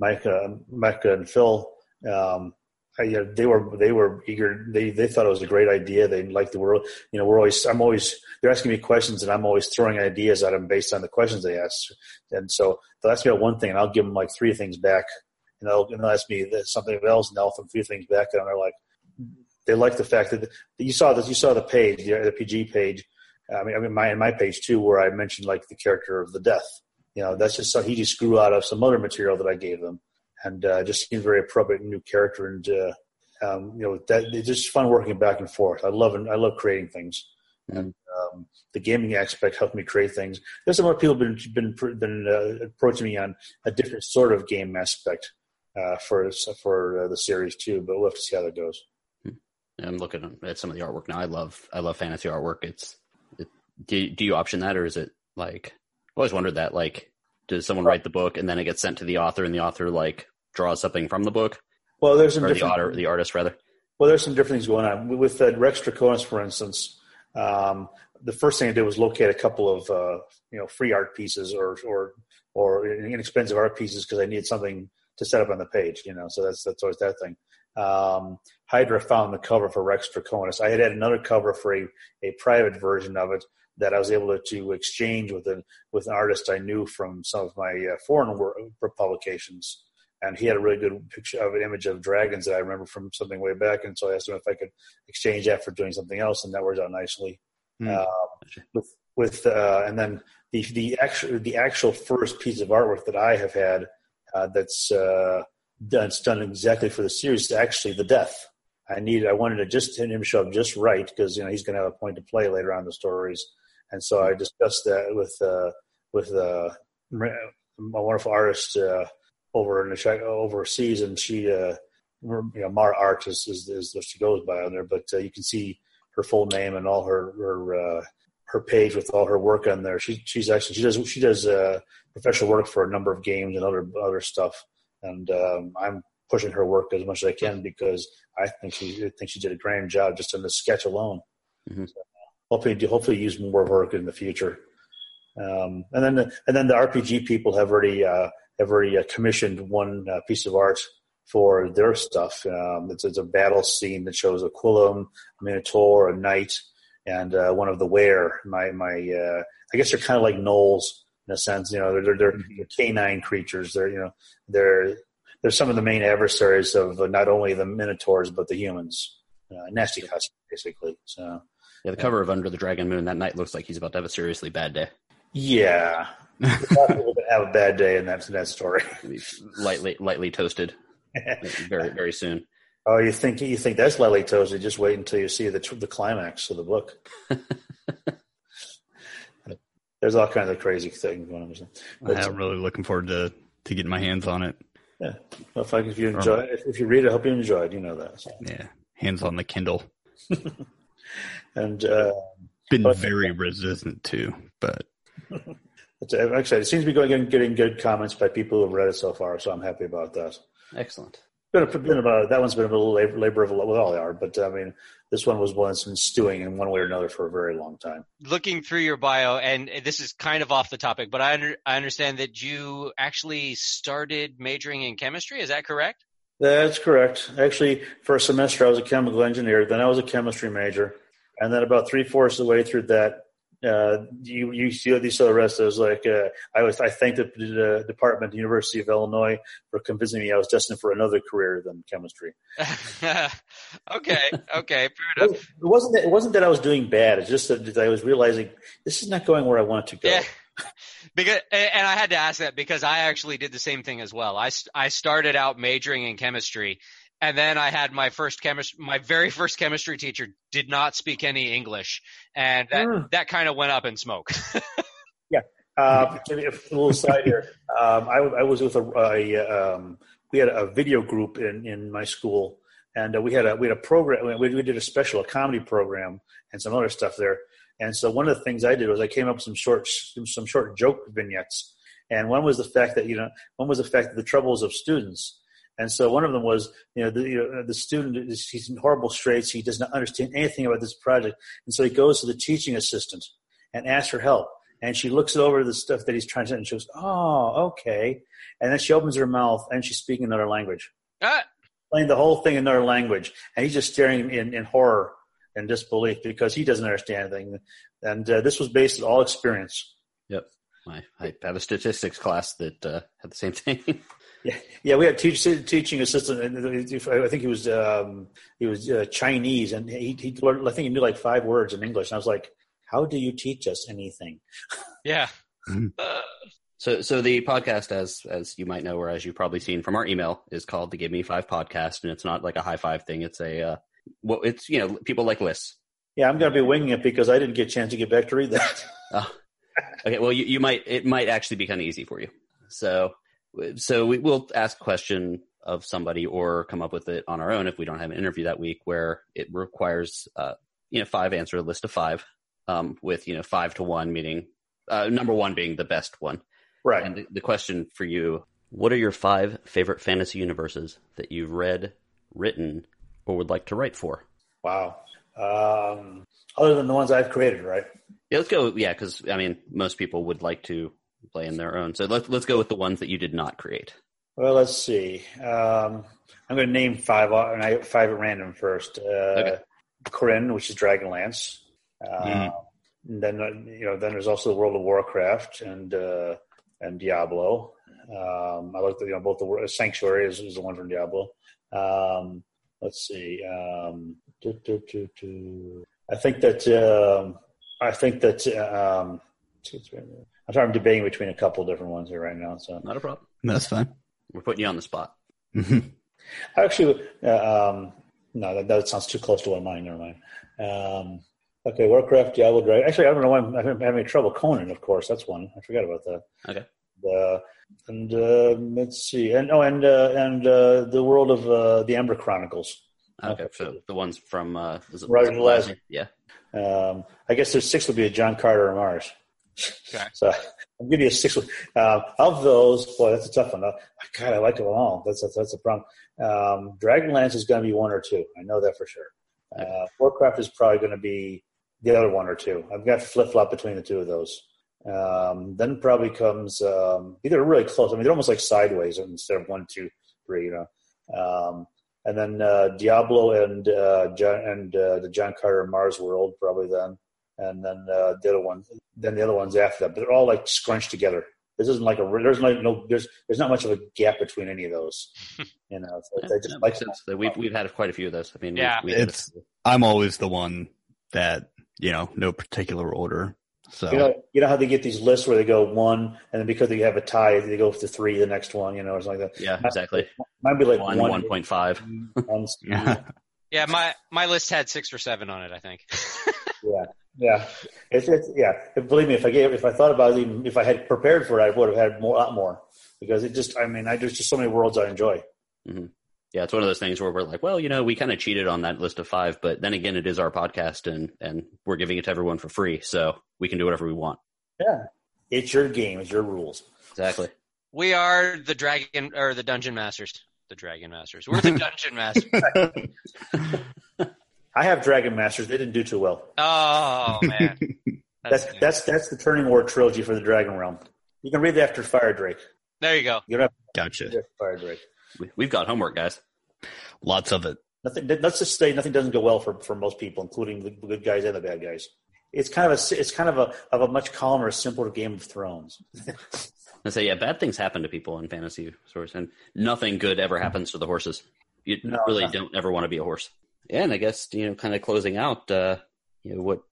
Mike, uh, Mike and Phil, um, I, yeah, they were they were eager. They they thought it was a great idea. They liked the world. You know, we're always I'm always they're asking me questions, and I'm always throwing ideas at them based on the questions they ask. And so they'll ask me about one thing, and I'll give them like three things back, and they'll, and they'll ask me something else, and throw a few things back, and they're like, they like the fact that, that you saw this. You saw the page, the, the PG page. I mean, I mean, my my page too, where I mentioned like the character of the death. You know, that's just something he just grew out of some other material that I gave them, and uh, just seemed very appropriate new character. And uh, um, you know, that it's just fun working back and forth. I love I love creating things, and um, the gaming aspect helped me create things. There's some other people been been been uh, approaching me on a different sort of game aspect uh, for for uh, the series too, but we'll have to see how that goes. I'm looking at some of the artwork now. I love I love fantasy artwork. It's it, do do you option that or is it like I always wondered that like does someone write the book and then it gets sent to the author and the author like draws something from the book Well, there's some or the different author the artist rather. Well, there's some different things going on with uh, Rex Draconis, for instance. Um, the first thing I did was locate a couple of uh, you know free art pieces or or or inexpensive art pieces because I needed something to set up on the page. You know, so that's that's always that thing. Um, Hydra found the cover for Rex Draconis. I had had another cover for a, a private version of it that I was able to, to exchange with an with an artist I knew from some of my uh, foreign wor- publications and he had a really good picture of an image of dragons that I remember from something way back. And so I asked him if I could exchange that for doing something else, and that worked out nicely. Hmm. Uh, with with uh, and then the the actual the actual first piece of artwork that I have had uh, that's uh, done it's done exactly for the series actually the death. I need I wanted to just hit him show up just right because you know he's going to have a point to play later on in the stories, and so I discussed that with uh, with uh, my wonderful artist uh, over in the overseas, and she, uh, you know, Mara Art is, is, is what she goes by on there, but uh, you can see her full name and all her her uh, her page with all her work on there. She she's actually she does she does uh, professional work for a number of games and other other stuff, and um, I'm pushing her work as much as I can because I think she I think she did a grand job just in the sketch alone. Mhm. So, hopefully, hopefully use more of her work in the future. Um, and then the, and then the RPG people have already uh, have already uh, commissioned one uh, piece of art for their stuff. Um, it's, it's a battle scene that shows a Quillum, a Minotaur, a knight, and uh, one of the Were. My my uh, I guess they're kind of like gnolls in a sense. You know, they're they're, they're, they're canine creatures. They're you know they're they're some of the main adversaries of uh, not only the Minotaurs but the humans. Uh, nasty cuss, basically. So Yeah, the cover of Under the Dragon Moon that night looks like he's about to have a seriously bad day. yeah, a lot of people that have a bad day in that in that story. Lightly lightly toasted [laughs] very very soon. Oh, you think you think that's lightly toasted? Just wait until you see the the climax of the book. [laughs] There's all kinds of crazy things going on. But, I'm really looking forward to to getting my hands on it. yeah, well, if, I, if you enjoy, if, if you read it, I hope you enjoy it. You know that. So. Yeah, hands on the Kindle. [laughs] And uh, Been But- very resistant to, but [laughs] it's, like I said, it seems to be going getting, getting good comments by people who've read it so far. So I'm happy about that. Excellent. Been, been about that one's been a little labor, labor of love with all they are, but I mean, this one was one that's been stewing in one way or another for a very long time. looking through your bio, and this is kind of off the topic, but I, under, I understand that you actually started majoring in chemistry. Is that correct? That's correct. Actually, for a semester, I was a chemical engineer. Then I was a chemistry major, and then about three fourths of the way through that, uh, you you see these other rest. I was like, uh, I was I thank the, the department, the University of Illinois, for convincing me I was destined for another career than chemistry. [laughs] okay, okay, fair It enough. wasn't- it wasn't that, it wasn't that I was doing bad. It's just that I was realizing this is not going where I want to go. Yeah. [laughs] Because and I had to ask that because I actually did the same thing as well. I I started out majoring in chemistry, and then I had my first chemist my very first chemistry teacher did not speak any English, and that Mm. that kind of went up in smoke. [laughs] Yeah. Uh, a little side here. Um, I, I was with a, a um, we had a video group in, in my school, and uh, we had a we had a program. We, we did a special a comedy program and some other stuff there. And so one of the things I did was I came up with some short some short joke vignettes. And one was the fact that you know one was the fact that the troubles of students. And so one of them was, you know, the, you know, the student is he's in horrible straits. He does not understand anything about this project, and so he goes to the teaching assistant and asks for help and she looks over the stuff that he's trying to say, and she goes, "Oh, okay." And then she opens her mouth, and she's speaking another language, Ah, playing the whole thing in another language, and he's just staring in, in horror and disbelief because he doesn't understand anything. And uh, this was based on all experience. Yep. I, I had a statistics class that uh, had the same thing. [laughs] Yeah, yeah. We had teach, teaching assistant. and I think he was um, he was uh, Chinese, and he, he learned. I think he knew like five words in English. And I was like, "How do you teach us anything?" [laughs] yeah. Uh, So, so the podcast, as as you might know, or as you've probably seen from our email, is called the Give Me Five Podcast, and it's not like a high five thing. It's a uh, well, it's you know people like lists. Yeah, I'm going to be winging it because I didn't get a chance to get back to read that. [laughs] Oh. Okay, well, you, you might it might actually be kind of easy for you. So, so we will ask a question of somebody or come up with it on our own if we don't have an interview that week, where it requires uh, you know five answer a list of five, um, with you know five to one, meaning uh, number one being the best one. right. And the, the question for you: What are your five favorite fantasy universes that you've read, written, or would like to write for? Wow. Um, other than the ones I've created, right? Yeah, let's go. Yeah, because I mean, most people would like to play in their own. So let's let's go with the ones that you did not create. Well, let's see. Um, I'm going to name five, uh, and I five at random first. Uh, Okay. Krynn, which is Dragonlance. Uh, Mhm. and then uh, you know, then there's also the World of Warcraft and uh, and Diablo. Um, I like the, you know both the Wor- Sanctuary is, is the one from Diablo. Um, let's see. Um, do, do, do. I think that um, I think that um, I'm sorry, I'm debating between a couple different ones here right now. So Not a problem. That's fine. We're putting you on the spot. Mhm. Actually, uh, um, no, that, that sounds too close to one of mine. Never mind. Um, okay, Warcraft, Diablo, Dragon. Actually, I don't know why I'm, I'm having trouble. Conan, of course, that's one. I forgot about that. Okay. Uh, and uh, let's see, and oh, and uh, and uh, the world of uh, the Amber Chronicles. Okay, so the ones from uh, is it, Roger Zelazny. Yeah. Um, I guess there's six would be a John Carter or Mars. Okay. [laughs] So I'll give you a six. Uh, of those, boy, that's a tough one. Uh, God, I like them all. That's that's, that's a problem. Um, Dragonlance is going to be one or two. I know that for sure. Uh, Warcraft is probably going to be the other one or two. I've got to flip flop between the two of those. Um, then probably comes um, either really close. I mean, they're almost like sideways instead of one, two, three. You know. Um, and then uh, Diablo and uh, John, and uh, the John Carter Mars World probably then, and then uh, the other one, then the other ones after that. But they're all like scrunched together. This isn't like a there's like no there's there's not much of a gap between any of those. [laughs] You know, so Yeah, they just that like makes sense. We've we've had quite a few of those. I mean, we- Yeah. we, did It's I'm always the one that you know, no particular order. So You know, you know how they get these lists where they go one, and then because they have a tie, they go to three the next one. You know, or something like that. yeah, exactly. Might be like One one, one point five. one- [laughs] yeah. Yeah, my my list had six or seven on it. I think. Yeah, yeah. It's, it's yeah. Believe me, if I gave, if I thought about it, even if I had prepared for it, I would have had more, a lot more. Because it just, I mean, I there's just so many worlds I enjoy. Mm-hmm. Yeah, it's one of those things where we're like, well, you know, we kind of cheated on that list of five, but then again, it is our podcast, and and we're giving it to everyone for free, so we can do whatever we want. Yeah, it's your game, it's your rules. Exactly. we are the dragon or the dungeon masters. The dragon masters. We're the [laughs] dungeon masters. [laughs] I have Dragon Masters. They didn't do too well. Oh man. [laughs] That's that's that's the Turning War trilogy for the Dragonrealm. You can read that after Firedrake. there you go. You don't have Gotcha. to read Firedrake. We, we've got homework, guys. Lots of it. Nothing. Let's just say nothing doesn't go well for for most people, including the good guys and the bad guys. it's kind of a it's kind of a of a much calmer, simpler Game of Thrones. [laughs] I say, yeah, bad things happen to people in fantasy stories, and nothing good ever happens to the horses. You No, really no. don't ever want to be a horse. Yeah, and I guess you know, kind of closing out, uh, you know, what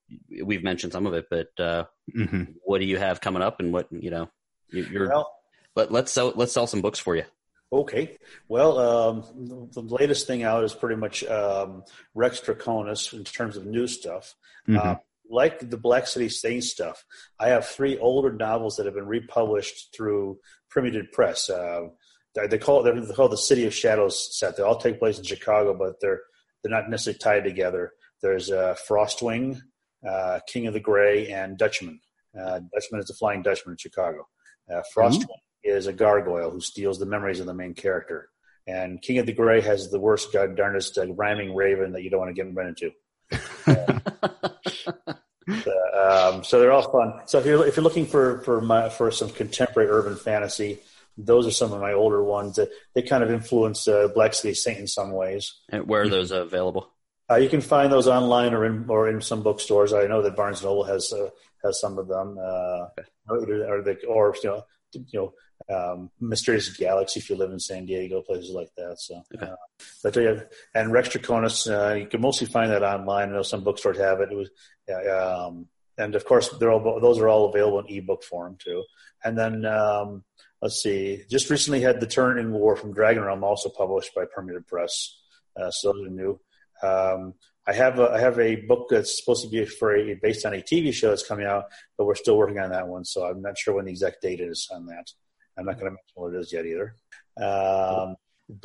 we've mentioned some of it, but uh, hmm what do you have coming up, and what you know, you- you're. Well, Let, let's sell let's sell some books for you. Okay. Well, um, the latest thing out is pretty much um, Rex Draconis in terms of new stuff. hmm Uh, like the Black City Saints stuff, I have three older novels that have been republished through Primitive Press. Uh, they they call it they're called the City of Shadows set. They all take place in Chicago, but they're they're not necessarily tied together. There's uh, Frostwing, uh, King of the Gray, and Dutchman. Uh, Dutchman is the Flying Dutchman in Chicago. Uh, Frostwing is a gargoyle who steals the memories of the main character. And King of the Gray has the worst, god darnest uh, rhyming raven that you don't want to get run into. [laughs] Uh, um, so they're all fun. So if you're if you're looking for for my for some contemporary urban fantasy, those are some of my older ones that they kind of influence uh, Black City Saint in some ways. And where are those available? Uh, you can find those online or in or in some bookstores. I know that Barnes Noble has uh, has some of them, uh, or the or you know you know um, Mysterious Galaxy if you live in San Diego, places like that. So, Okay. uh, but yeah, and Rex Draconis, uh, you can mostly find that online. I know some bookstores have it. It was, yeah, um, and of course, they're all those are all available in ebook form too. And then um, let's see, just recently had the Turning War from Dragonrealm also published by Permanent Press. Uh, so those are new. Um, I have a, I have a book that's supposed to be for a based on a TV show that's coming out, but we're still working on that one. So I'm not sure when the exact date is on that. I'm not going to mention what it is yet either. Um,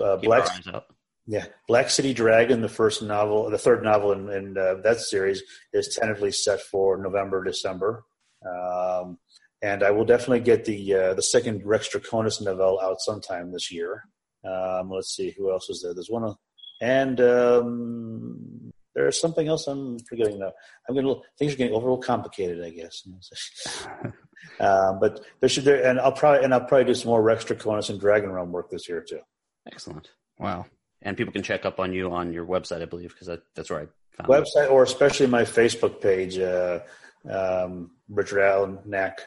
uh, Black our eyes out. yeah, Black City Dragon, the first novel, the third novel in, in uh, that series, is tentatively set for November, December. Um, and I will definitely get the uh, the second Rex Draconis novel out sometime this year. Um, let's see, who else is there? There's one, and um, there's something else I'm forgetting now. I'm to things are getting a little complicated, I guess. [laughs] um, but there should there, and I'll probably and I'll probably do some more Rex Draconis and Dragonrealm work this year too. Excellent. Wow. And people can check up on you on your website, I believe, because that, that's where I found it. website or especially my Facebook page, uh, um, Richard Allen Knaak.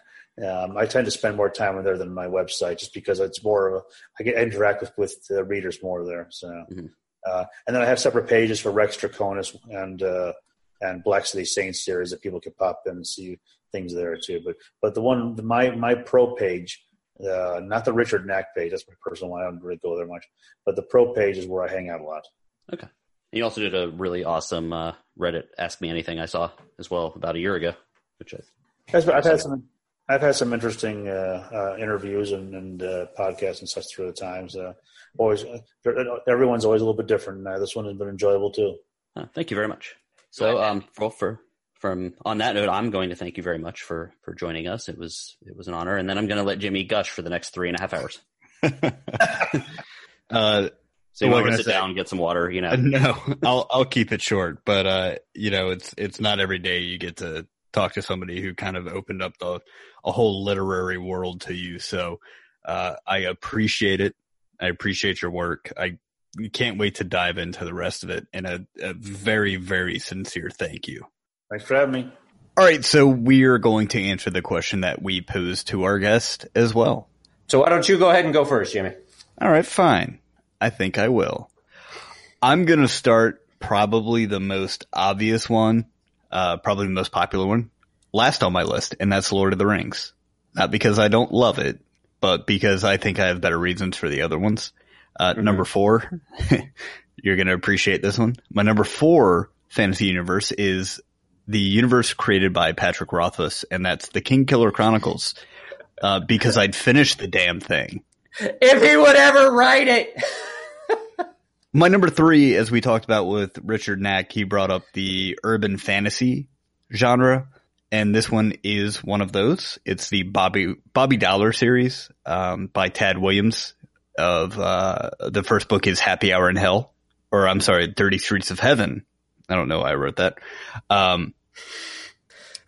Um, I tend to spend more time on there than my website, just because it's more of a I get interact with with the readers more there. So, Mhm. uh, and then I have separate pages for Rex Draconis and uh, and Black City Saints series that people can pop in and see things there too. But but the one my my pro page. Uh, not the Richard Knaak page. That's my personal one. I don't really go there much. But the pro page is where I hang out a lot. Okay. You also did a really awesome uh, Reddit Ask Me Anything I saw as well about a year ago, which I, I've had some. I've had some interesting uh, uh, interviews and, and uh, podcasts and such through the times. Uh, always, uh, everyone's always a little bit different. Uh, this one has been enjoyable too. uh, thank you very much. So, um, well, for from on that note, I'm going to thank you very much for for joining us. It was it was an honor, and then I'm going to let Jimmy gush for the next three and a half hours. [laughs] uh, [laughs] So you want to sit say? down, get some water, you know? [laughs] no, I'll I'll keep it short, but uh, you know, it's it's not every day you get to talk to somebody who kind of opened up the a whole literary world to you. So uh, I appreciate it. I appreciate your work. I can't wait to dive into the rest of it. And a, a very very sincere thank you. Thanks for having me. All right, so we are going to answer the question that we posed to our guest as well. So why don't you go ahead and go first, Jimmy? All right, fine. I think I will. I'm going to start probably the most obvious one, uh, probably the most popular one, last on my list, and that's Lord of the Rings. Not because I don't love it, but because I think I have better reasons for the other ones. Uh, number four, [laughs] you're going to appreciate this one. My number four fantasy universe is the universe created by Patrick Rothfuss, and that's the Kingkiller Chronicles. Uh, because I'd finished the damn thing. If he would ever write it. [laughs] My number three, as we talked about with Richard Knaak, he brought up the urban fantasy genre, and this one is one of those. It's the Bobby Bobby Dollar series um, by Tad Williams. Of uh, the first book is Happy Hour in Hell, or I'm sorry, Dirty Streets of Heaven. I don't know why I wrote that. Um,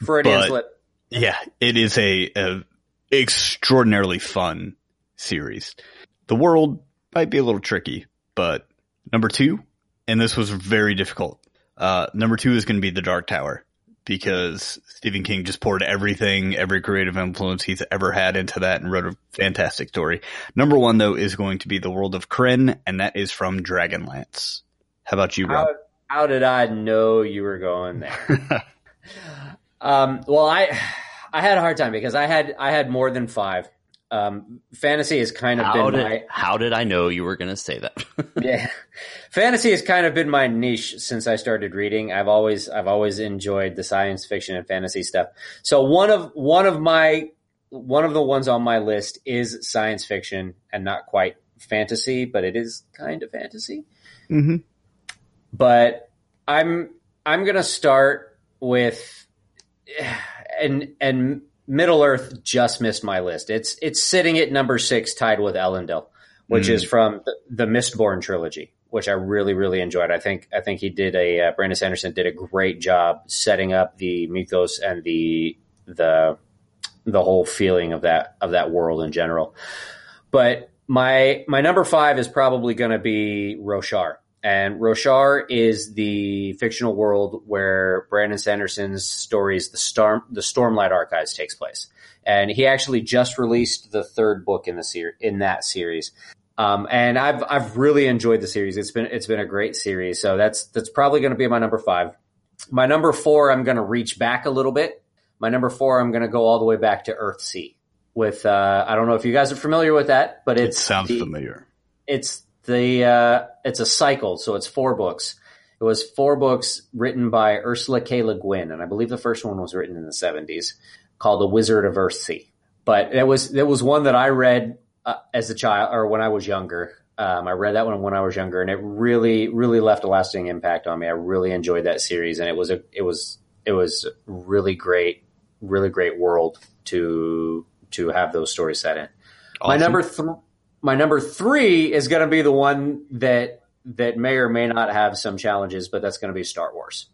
Freudian But- slip. yeah, it is a, a extraordinarily fun series. The world might be a little tricky, but number two, and this was very difficult. Uh, number two is going to be the Dark Tower because Stephen King just poured everything, every creative influence he's ever had into that and wrote a fantastic story. Number one though is going to be The World of Krynn, and that is from Dragonlance. How about you, Rob? How, how did I know you were going there? [laughs] um, well, I I had a hard time because I had I had more than five. Um, fantasy has kind of How been did my how did I know you were going to say that? [laughs] yeah. Fantasy has kind of been my niche since I started reading. I've always I've always enjoyed the science fiction and fantasy stuff. So one of one of my one of the ones on my list is science fiction and not quite fantasy, but it is kind of fantasy. mm-hmm. But I'm I'm going to start with and and Middle Earth just missed my list. It's it's sitting at number 6 tied with Elendel, which Mm. is from the, the Mistborn trilogy, which I really really enjoyed. I think I think he did a uh, Brandon Sanderson did a great job setting up the mythos and the the the whole feeling of that of that world in general. But my my number 5 is probably going to be Roshar. And Roshar is the fictional world where Brandon Sanderson's stories, the Storm, the Stormlight Archives, takes place. And he actually just released the third book in the ser- in that series. Um, and I've I've really enjoyed the series. It's been it's been a great series. So that's that's probably going to be my number five. My number four, I'm going to reach back a little bit. My number four, I'm going to go all the way back to Earthsea. With uh, I don't know if you guys are familiar with that, but It sounds the- familiar. it's the uh, it's a cycle, so it's four books. It was four books written by Ursula K. Le Guin, and I believe the first one was written in the seventies, called The Wizard of Earthsea. But it was it was one that I read uh, as a child or when I was younger. Um, I read that one when I was younger, and it really really left a lasting impact on me. I really enjoyed that series, and it was a it was it was really great, really great world to to have those stories set in. My number th- my number three is going to be the one that that may or may not have some challenges, but that's going to be Star Wars.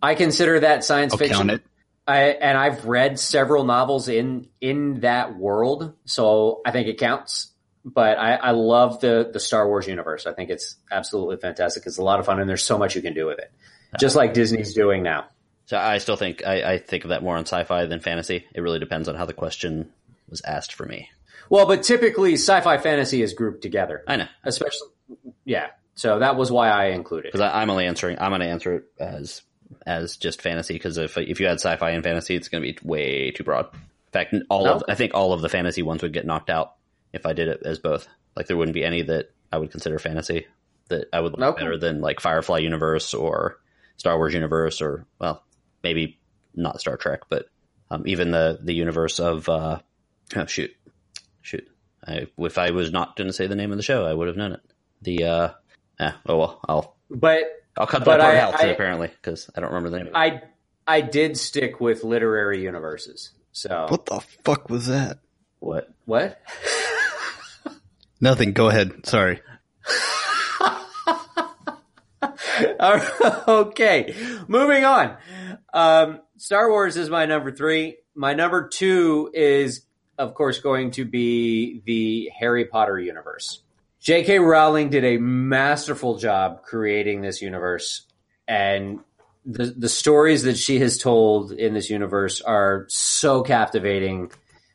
I consider that science I'll fiction. count it. I, and I've read several novels in in that world, so I think it counts. But I, I love the the Star Wars universe. I think it's absolutely fantastic. It's a lot of fun, and there's so much you can do with it, just like Disney's doing now. so I still think I, I think of that more on sci-fi than fantasy. It really depends on how the question was asked for me. Well, but typically sci-fi fantasy is grouped together, I know especially yeah. So that was why I included. it. because I'm only answering. I'm going to answer it as as just fantasy because if if you had sci-fi and fantasy, it's going to be way too broad. In fact, all of I think all of the fantasy ones would get knocked out if I did it as both. Like there wouldn't be any that I would consider fantasy that I would like Okay. better than like Firefly universe or Star Wars universe or well maybe not Star Trek, but um, even the the universe of uh, oh shoot shoot I, if I was not going to say the name of the show, I would have known it. The uh, eh, oh well, I'll But I'll cut But that part I- out I- apparently because I don't remember the name. Of it. I I did stick with literary universes. So What the fuck was that? What? what? [laughs] Nothing. Go ahead. Sorry. [laughs] okay, moving on. Um, Star Wars is my number three. My number two is, of course, going to be the Harry Potter universe. J.K. Rowling did a masterful job creating this universe, and the the stories that she has told in this universe are so captivating.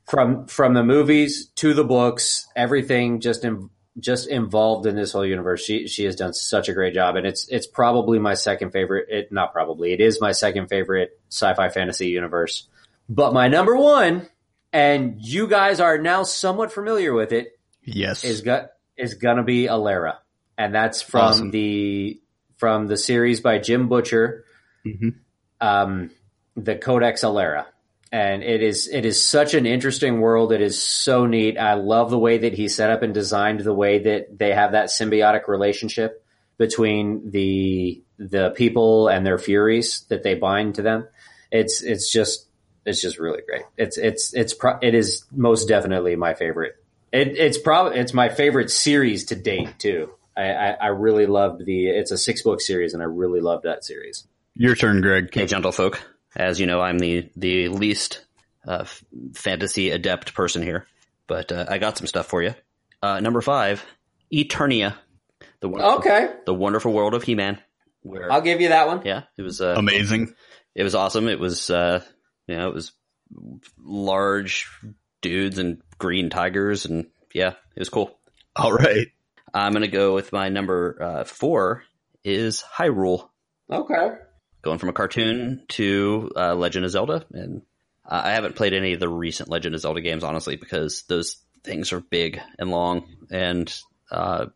From from the movies to the books, everything just in, just involved in this whole universe. She she has done such a great job, and it's it's probably my second favorite. It not probably it is my second favorite sci-fi fantasy universe. But my number one, and you guys are now somewhat familiar with it, Yes. is got is gonna be Alera, and that's from Awesome. the from the series by Jim Butcher, Mhm. um, the Codex Alera, And it is it is such an interesting world. It is so neat. I love the way that he set up and designed the way that they have that symbiotic relationship between the the people and their furies that they bind to them. It's it's just it's just really great. It's it's it's pro- it is most definitely my favorite. It, it's probably it's my favorite series to date too. I, I, I really loved the. It's a six book series, and I really loved that series. Your turn, Greg. Okay, gentlefolk. As you know, I'm the the least uh, fantasy adept person here, but uh, I got some stuff for you. Uh, number five, Eternia, the wonderful, Okay, the wonderful world of He-Man. Where I'll give you that one. yeah, it was uh, Amazing. it was awesome. It was, uh, you know, it was large dudes and green tigers, and yeah, it was cool. All right. I'm gonna go with my number uh, four is Hyrule, Okay. going from a cartoon to uh, Legend of Zelda, and uh, I haven't played any of the recent Legend of Zelda games honestly because those things are big and long, and uh,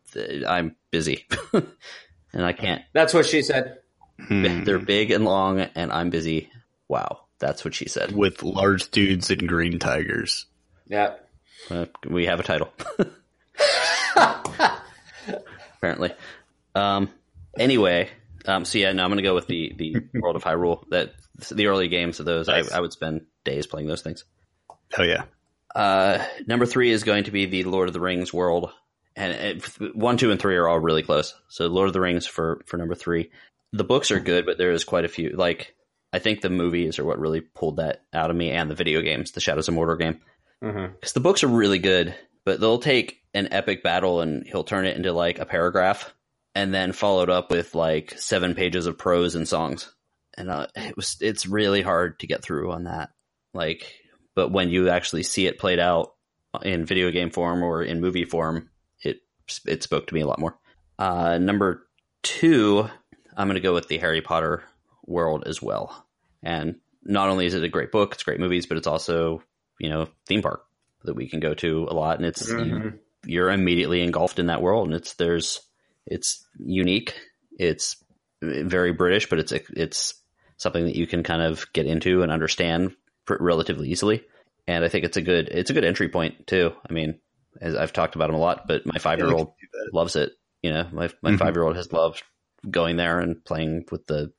I'm busy, [laughs] and I can't. That's what she said. Hmm. They're big and long, and I'm busy. Wow, that's what she said. With large dudes and green tigers. Yeah. Uh, we have a title. [laughs] Apparently. Um, anyway, um, so yeah, no, I'm going to go with the, the [laughs] World of Hyrule. That the early games of those, Nice. I, I would spend days playing those things. Oh yeah. Uh, number three is going to be the Lord of the Rings world, and it, one, two, and three are all really close. So Lord of the Rings for for number three. The books are good, but there is quite a few. Like I think the movies are what really pulled that out of me, and the video games, the Shadows of Mordor game Mm-hmm. because the books are really good, but they'll take an epic battle and he'll turn it into like a paragraph, and then followed up with like seven pages of prose and songs, and uh, it was it's really hard to get through on that. Like, but when you actually see it played out in video game form or in movie form, it it spoke to me a lot more. Uh, number two, I'm going to go with the Harry Potter world as well, and not only is it a great book, it's great movies, but it's also you know theme park that we can go to a lot, and it's Mhm. you're immediately engulfed in that world, and it's there's it's unique, it's very British, but it's it's something that you can kind of get into and understand pr- relatively easily, and I think it's a good it's a good entry point too. I mean, as I've talked about them a lot, but my five year old loves it. You know, my my Mhm. five year old has loved going there and playing with the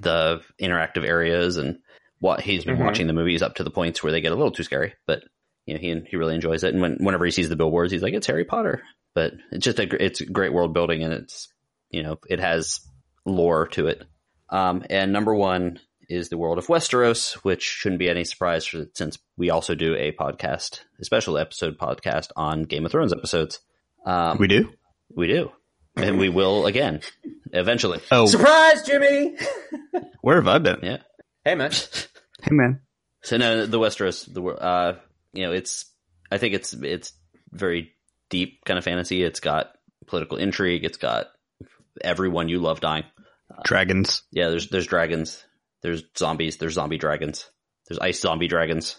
the interactive areas and what he's been Mhm. watching the movies up to the points where they get a little too scary, but you know he he really enjoys it. And when whenever he sees the billboards, he's like, "It's Harry Potter." But it's just a it's great world building and it's you know it has lore to it. Um, and number one is the world of Westeros, which shouldn't be any surprise for, since we also do a podcast, a special episode podcast on Game of Thrones episodes. Um, We do? we do. And we will again, eventually. Oh, Surprise, Jimmy! [laughs] where have I been? Yeah. Hey, man. [laughs] Hey man. So no, the Westeros, the wor- uh, you know, it's. I think it's it's very deep kind of fantasy. It's got political intrigue. It's got everyone you love dying. Dragons. Yeah, there's there's dragons. There's zombies. There's zombie dragons. There's ice zombie dragons.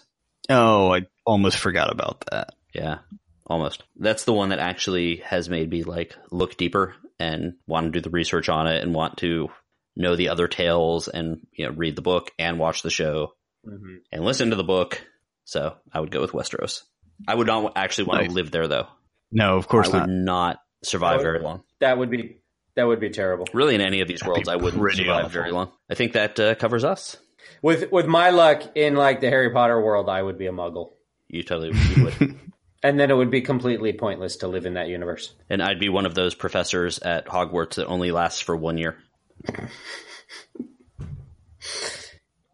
Oh, I almost forgot about that. Yeah, almost. That's the one that actually has made me like look deeper and want to do the research on it and want to know the other tales and you know read the book and watch the show Mm-hmm. and listen to the book. So I would go with Westeros. I would not actually want Nice. to live there though. No, of course I would not. not survive would- very long. That would be that would be terrible. Really, in any of these That'd worlds, I wouldn't survive awful. very long. I think that uh, covers us. With with my luck in like the Harry Potter world, I would be a Muggle, You totally you would. [laughs] and then it would be completely pointless to live in that universe. and I'd be one of those professors at Hogwarts that only lasts for one year. [laughs]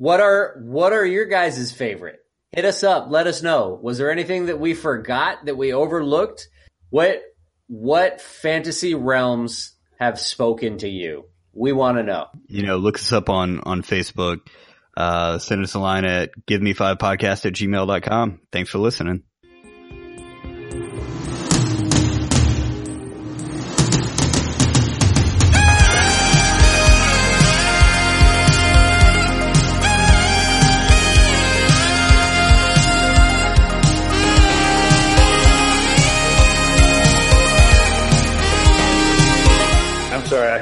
What are what are your guys' favorite? Hit us up. Let us know. Was there anything that we forgot that we overlooked? What what fantasy realms have spoken to you? We want to know. you know, look us up on, on Facebook. Uh, send us a line at give me five podcast at gmail.com. Thanks for listening.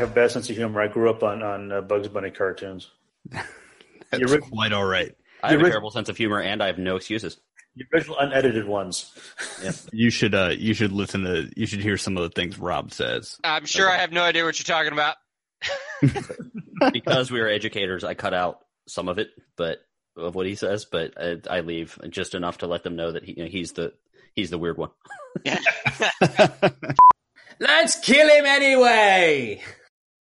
Have a bad sense of humor. I grew up on on uh, Bugs Bunny cartoons. [laughs] That's You're- quite all right. I have a terrible sense of humor, and I have no excuses. The original unedited ones. [laughs] You should, uh, you should listen to, you should hear some of the things Rob says. I'm sure I have no idea what you're talking about. [laughs] because we are educators, I cut out some of it, but of what he says, but I, I leave just enough to let them know that he, you know, he's the he's the weird one. Let's kill him anyway.